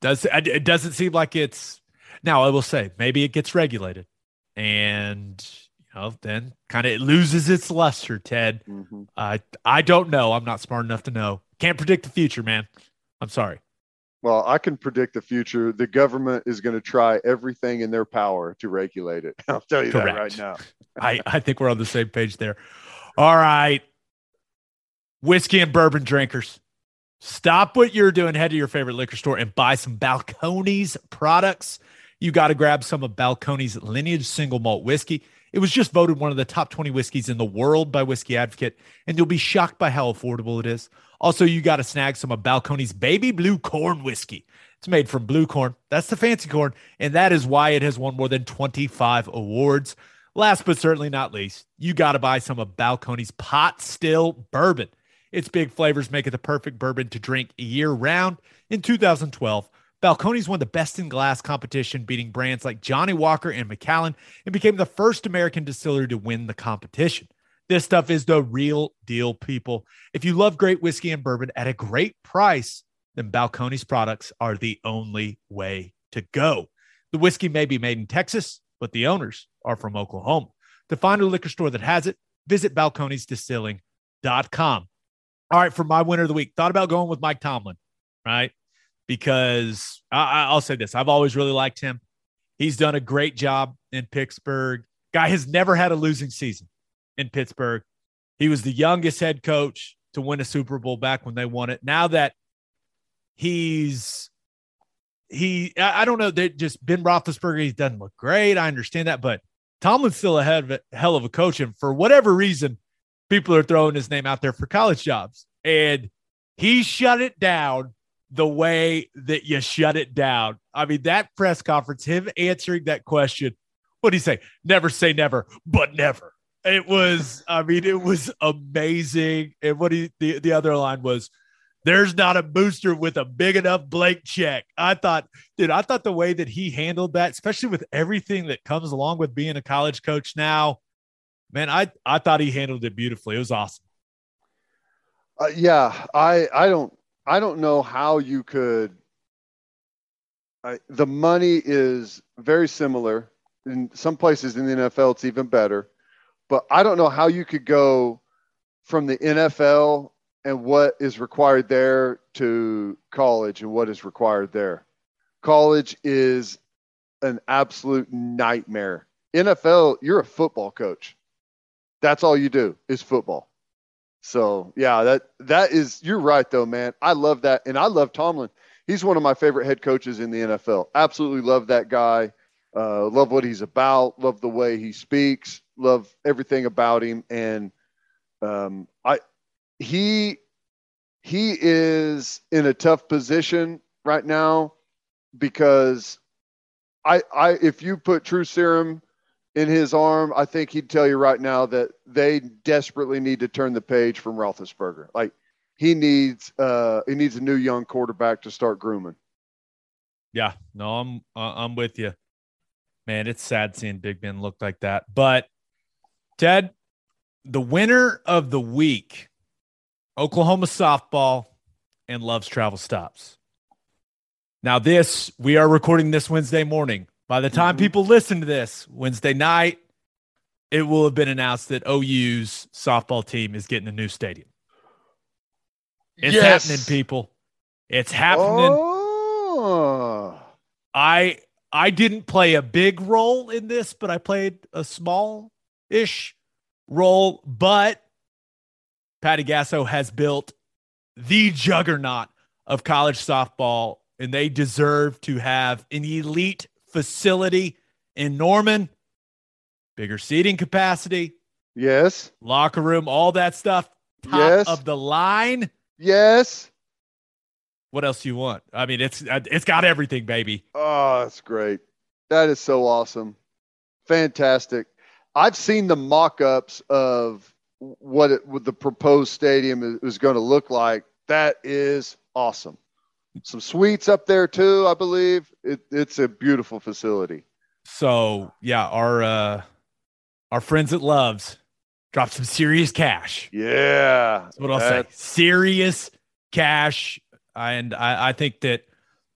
does it doesn't seem like it's now. I will say maybe it gets regulated, and you know then kind of it loses its luster. Ted, Mhm. I I don't know. I'm not smart enough to know. Can't predict the future, man. I'm sorry. Well, I can predict the future. The government is going to try everything in their power to regulate it. (laughs) I'll tell you Correct. that right now. I, I think we're on the same page there. All right. Whiskey and bourbon drinkers, stop what you're doing. Head to your favorite liquor store and buy some Balcones products. You got to grab some of Balcones lineage single malt whiskey. It was just voted one of the top 20 whiskeys in the world by Whiskey Advocate, and you'll be shocked by how affordable it is. Also, you got to snag some of Balcones baby blue corn whiskey. It's made from blue corn. That's the fancy corn, and that is why it has won more than 25 awards. Last but certainly not least, you got to buy some of Balcones pot still bourbon. Its big flavors make it the perfect bourbon to drink year round. In 2012, Balcones won the Best in Glass competition, beating brands like Johnnie Walker and Macallan, and became the first American distillery to win the competition. This stuff is the real deal, people. If you love great whiskey and bourbon at a great price, then Balcones products are the only way to go. The whiskey may be made in Texas, but the owners are from Oklahoma. To find a liquor store that has it, visit balconesdistilling.com. All right, for my winner of the week, thought about going with Mike Tomlin, right? Because I, I- I'll say this I've always really liked him. He's done a great job in Pittsburgh. Guy has never had a losing season in Pittsburgh. He was the youngest head coach to win a Super Bowl back when they won it. Now that he's he, I don't know, that just Ben Roethlisberger, he doesn't look great. I understand that, but Tomlin's still a hell of a coach, and for whatever reason, people are throwing his name out there for college jobs, and he shut it down the way that you shut it down. I mean, that press conference, him answering that question, what did he say? Never say never, but never. It was, (laughs) I mean, it was amazing. And what he the, the other line was, there's not a booster with a big enough blank check. I thought, dude, I thought the way that he handled that, especially with everything that comes along with being a college coach now, man, I I thought he handled it beautifully. It was awesome. Uh, yeah, I I don't I don't know how you could. I, the money is very similar in some places in the NFL. It's even better, but I don't know how you could go from the NFL and what is required there to college and what is required there. College is an absolute nightmare. NFL, you're a football coach. That's all you do is football. So yeah, that that is you're right though, man. I love that, and I love Tomlin. He's one of my favorite head coaches in the NFL. Absolutely love that guy. Uh, love what he's about. Love the way he speaks. Love everything about him. And um, I he he is in a tough position right now because I, I, if you put True Serum in his arm, I think he'd tell you right now that they desperately need to turn the page from Roethlisberger. Like he needs, uh, he needs a new young quarterback to start grooming. Yeah, no, I'm, uh, I'm with you, man. It's sad seeing Big Ben look like that, but Ted, the winner of the week, Oklahoma softball and Love's Travel Stops. Now, this, we are recording this Wednesday morning. By the time Mhm. people listen to this Wednesday night, it will have been announced that OU's softball team is getting a new stadium. It's Yes. happening, people. It's happening. Oh, I I didn't play a big role in this, but I played a small-ish role. But Patty Gasso has built the juggernaut of college softball, and they deserve to have an elite facility in Norman, bigger seating capacity, yes, locker room, all that stuff. Top Yes. of the line. yes. What else do you want? I mean, it's uh, it's got everything, baby. Oh, that's great. That is so awesome. Fantastic. I've seen the mock ups of what, it, what the proposed stadium is, is going to look like. That is awesome. Some suites up there too, I believe. It, it's a beautiful facility. So yeah, our uh our friends at Loves dropped some serious cash. Yeah. That's what I'll That- say. Serious cash. And I, I think that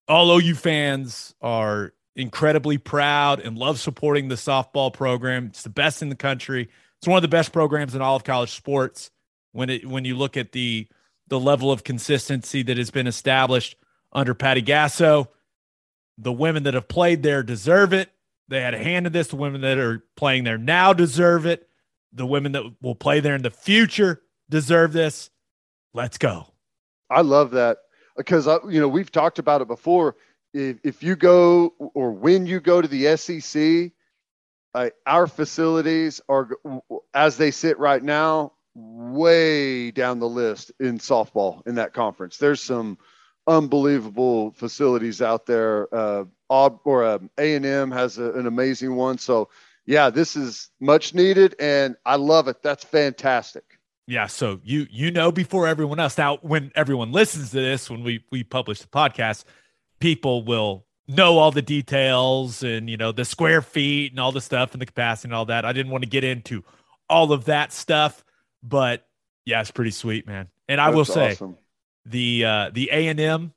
all OU fans are incredibly proud and love supporting the softball program. It's the best in the country. It's one of the best programs in all of college sports. When it when you look at the the level of consistency that has been established under Patty Gasso, the women that have played there deserve it. They had a hand in this. The women that are playing there now deserve it. The women that will play there in the future deserve this. Let's go. I love that because I, you know we've talked about it before. If, if you go or when you go to the SEC, uh, our facilities are as they sit right now way down the list in softball in that conference. There's some unbelievable facilities out there. Uh, Aub- or um, A&M has a, an amazing one. So yeah, this is much needed, and I love it. That's fantastic. Yeah, so you you know before everyone else. Now, when everyone listens to this, when we we publish the podcast, people will know all the details and you know the square feet and all the stuff and the capacity and all that. I didn't want to get into all of that stuff, but yeah, it's pretty sweet, man. And I will say awesome. The uh the A and M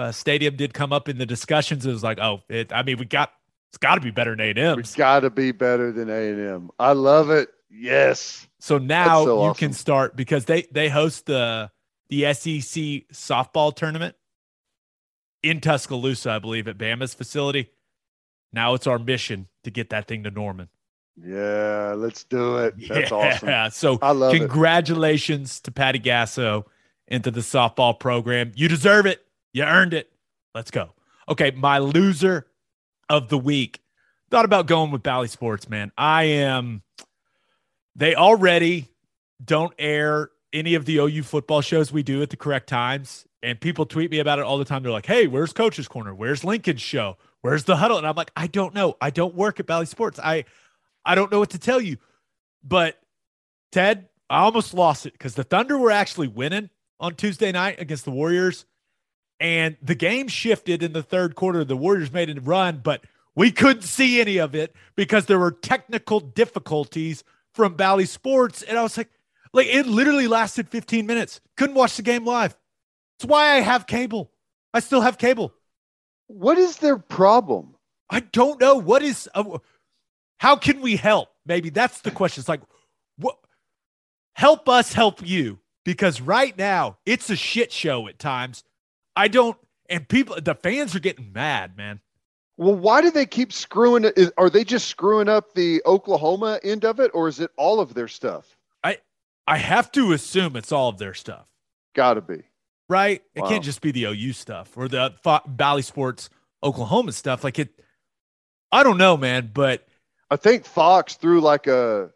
uh, stadium did come up in the discussions. It was like, oh, it, I mean, we got it's got to be better than A and M. It's got to be better than A and M. I love it. Yes. So now so you awesome. can start because they they host the the SEC softball tournament in Tuscaloosa, I believe, at Bama's facility. Now it's our mission to get that thing to Norman. Yeah. Let's do it. That's awesome. (laughs) yeah. awesome. So I love it. congratulations to Patty Gasso into the softball program. You deserve it. You earned it. Let's go. Okay, my loser of the week. Thought about going with Bally Sports, man. I am. They already don't air any of the OU football shows we do at the correct times. And people tweet me about it all the time. They're like, hey, where's Coach's Corner? Where's Lincoln's show? Where's the huddle? And I'm like, I don't know. I don't work at Bally Sports. I I don't know what to tell you. But Ted, I almost lost it because the Thunder were actually winning on Tuesday night against the Warriors. And the game shifted in the third quarter. The Warriors made a run, but we couldn't see any of it because there were technical difficulties from Bally Sports. And I was like, like it literally lasted 15 minutes. Couldn't watch the game live. That's why I have cable. I still have cable. What is their problem? I don't know what is. Uh, how can we help? Maybe that's the question. It's like, what? Help us help you because right now it's a shit show at times. I don't, and people, the fans are getting mad, man. Well, why do they keep screwing it? Is, are they just screwing up the Oklahoma end of it, or is it all of their stuff? I I have to assume it's all of their stuff, Got to be. right? It can't just be the OU stuff or the Fo- Bally Sports Oklahoma stuff. Like it, I don't know, man, but I think Fox threw like a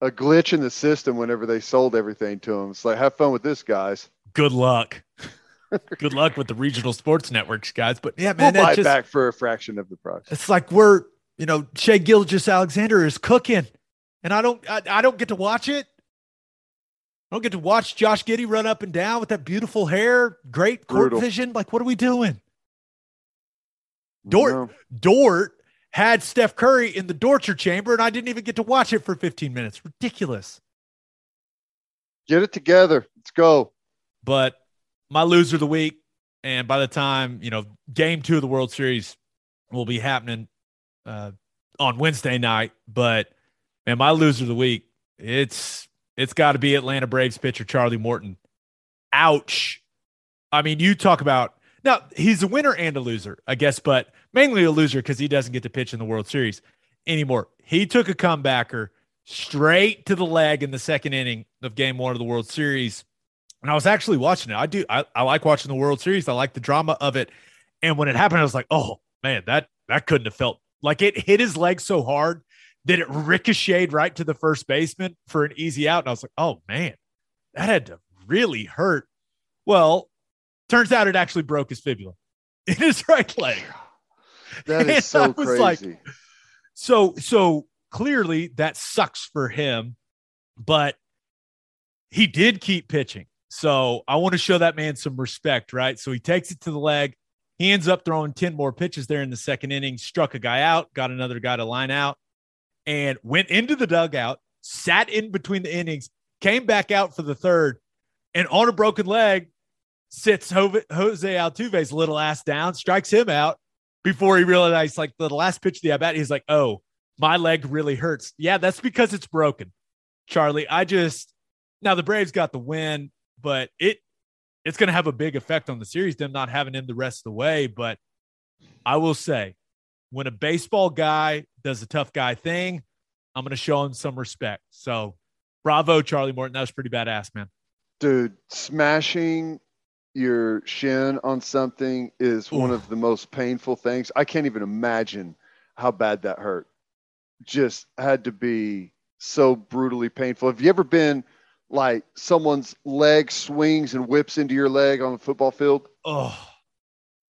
a glitch in the system whenever they sold everything to them. It's like, have fun with this, guys. good luck. (laughs) good luck with the regional sports networks, guys. But yeah, We'll man, buy just, back for a fraction of the price. it's like we're, you know, Shai Gilgeous-Alexander is cooking, and I don't, I, I don't get to watch it. I don't get to watch Josh Giddey run up and down with that beautiful hair, great court Brutal. vision. Like, what are we doing? Dort, No. Dort had Steph Curry in the torture chamber, and I didn't even get to watch it for 15 minutes. Ridiculous. Get it together. Let's go. But my loser of the week, and by the time you know, game two of the World Series will be happening uh, on Wednesday night. But man, my loser of the week, it's it's got to be Atlanta Braves pitcher Charlie Morton. Ouch. I mean, you talk about now he's a winner and a loser, I guess, but mainly a loser because he doesn't get to pitch in the World Series anymore. He took a comebacker straight to the leg in the second inning of game one of the World Series. And I was actually watching it. I do I, I like watching the World Series. I like the drama of it. And when it happened, I was like, oh man, that that couldn't have felt like it hit his leg so hard that it ricocheted right to the first baseman for an easy out. And I was like, oh man, that had to really hurt. Well, turns out it actually broke his fibula (laughs) in his right leg. (laughs) That is so was like, crazy. So so clearly that sucks for him, but he did keep pitching. So I want to show that man some respect, right? So he takes it to the leg. He ends up throwing 10 more pitches there in the second inning, struck a guy out, got another guy to line out, and went into the dugout, sat in between the innings, came back out for the third, and on a broken leg, sits Jose Altuve's little ass down, strikes him out before he realized, like the last pitch of the at bat, he's like, "Oh, my leg really hurts." Yeah, that's because it's broken, Charlie. I just now the Braves got the win, but it it's going to have a big effect on the series. Them not having him the rest of the way, but I will say, when a baseball guy does a tough guy thing, I'm going to show him some respect. So, bravo, Charlie Morton. That was pretty badass, man. Dude, smashing your shin on something is one of the most painful things. I can't even imagine how bad that hurt. Just had to be so brutally painful. Have you ever been like someone's leg swings and whips into your leg on the football field? Oh,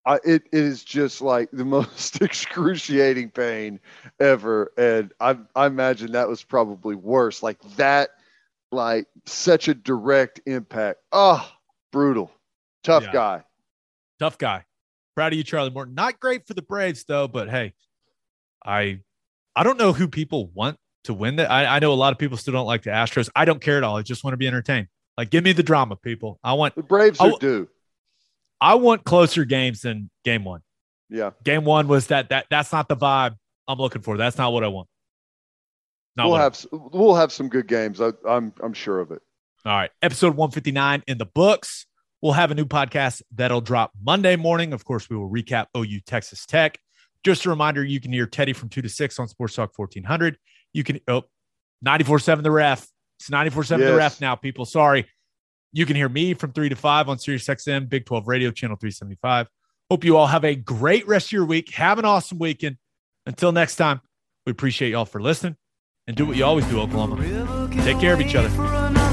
I, it, it is just like the (laughs) most excruciating pain ever. And I, I imagine that was probably worse. Like that, like such a direct impact. Oh, brutal. Tough Yeah. guy. tough guy. Proud of you, Charlie Morton. Not great for the Braves though, but hey, I I don't know who people want to win that. I, I know a lot of people still don't like the Astros. I don't care at all. I just want to be entertained. Like, give me the drama, people. I want The Braves I due. I want closer games than game one. Yeah. Game one was that that that's not the vibe I'm looking for. That's not what I want. Not We'll have we'll have some good games. I, I'm I'm sure of it. All right. Episode 159 in the books. We'll have a new podcast that'll drop Monday morning. Of course, we will recap OU Texas Tech. Just a reminder, you can hear Teddy from 2 to 6 on Sports Talk 1400. You can, oh, 94 7 the ref. It's 94 7 the ref now, people. Sorry. You can hear me from 3 to 5 on Sirius XM, Big 12 Radio, Channel 375. Hope you all have a great rest of your week. Have an awesome weekend. Until next time, we appreciate y'all for listening and do what you always do, Oklahoma. Take care of each other.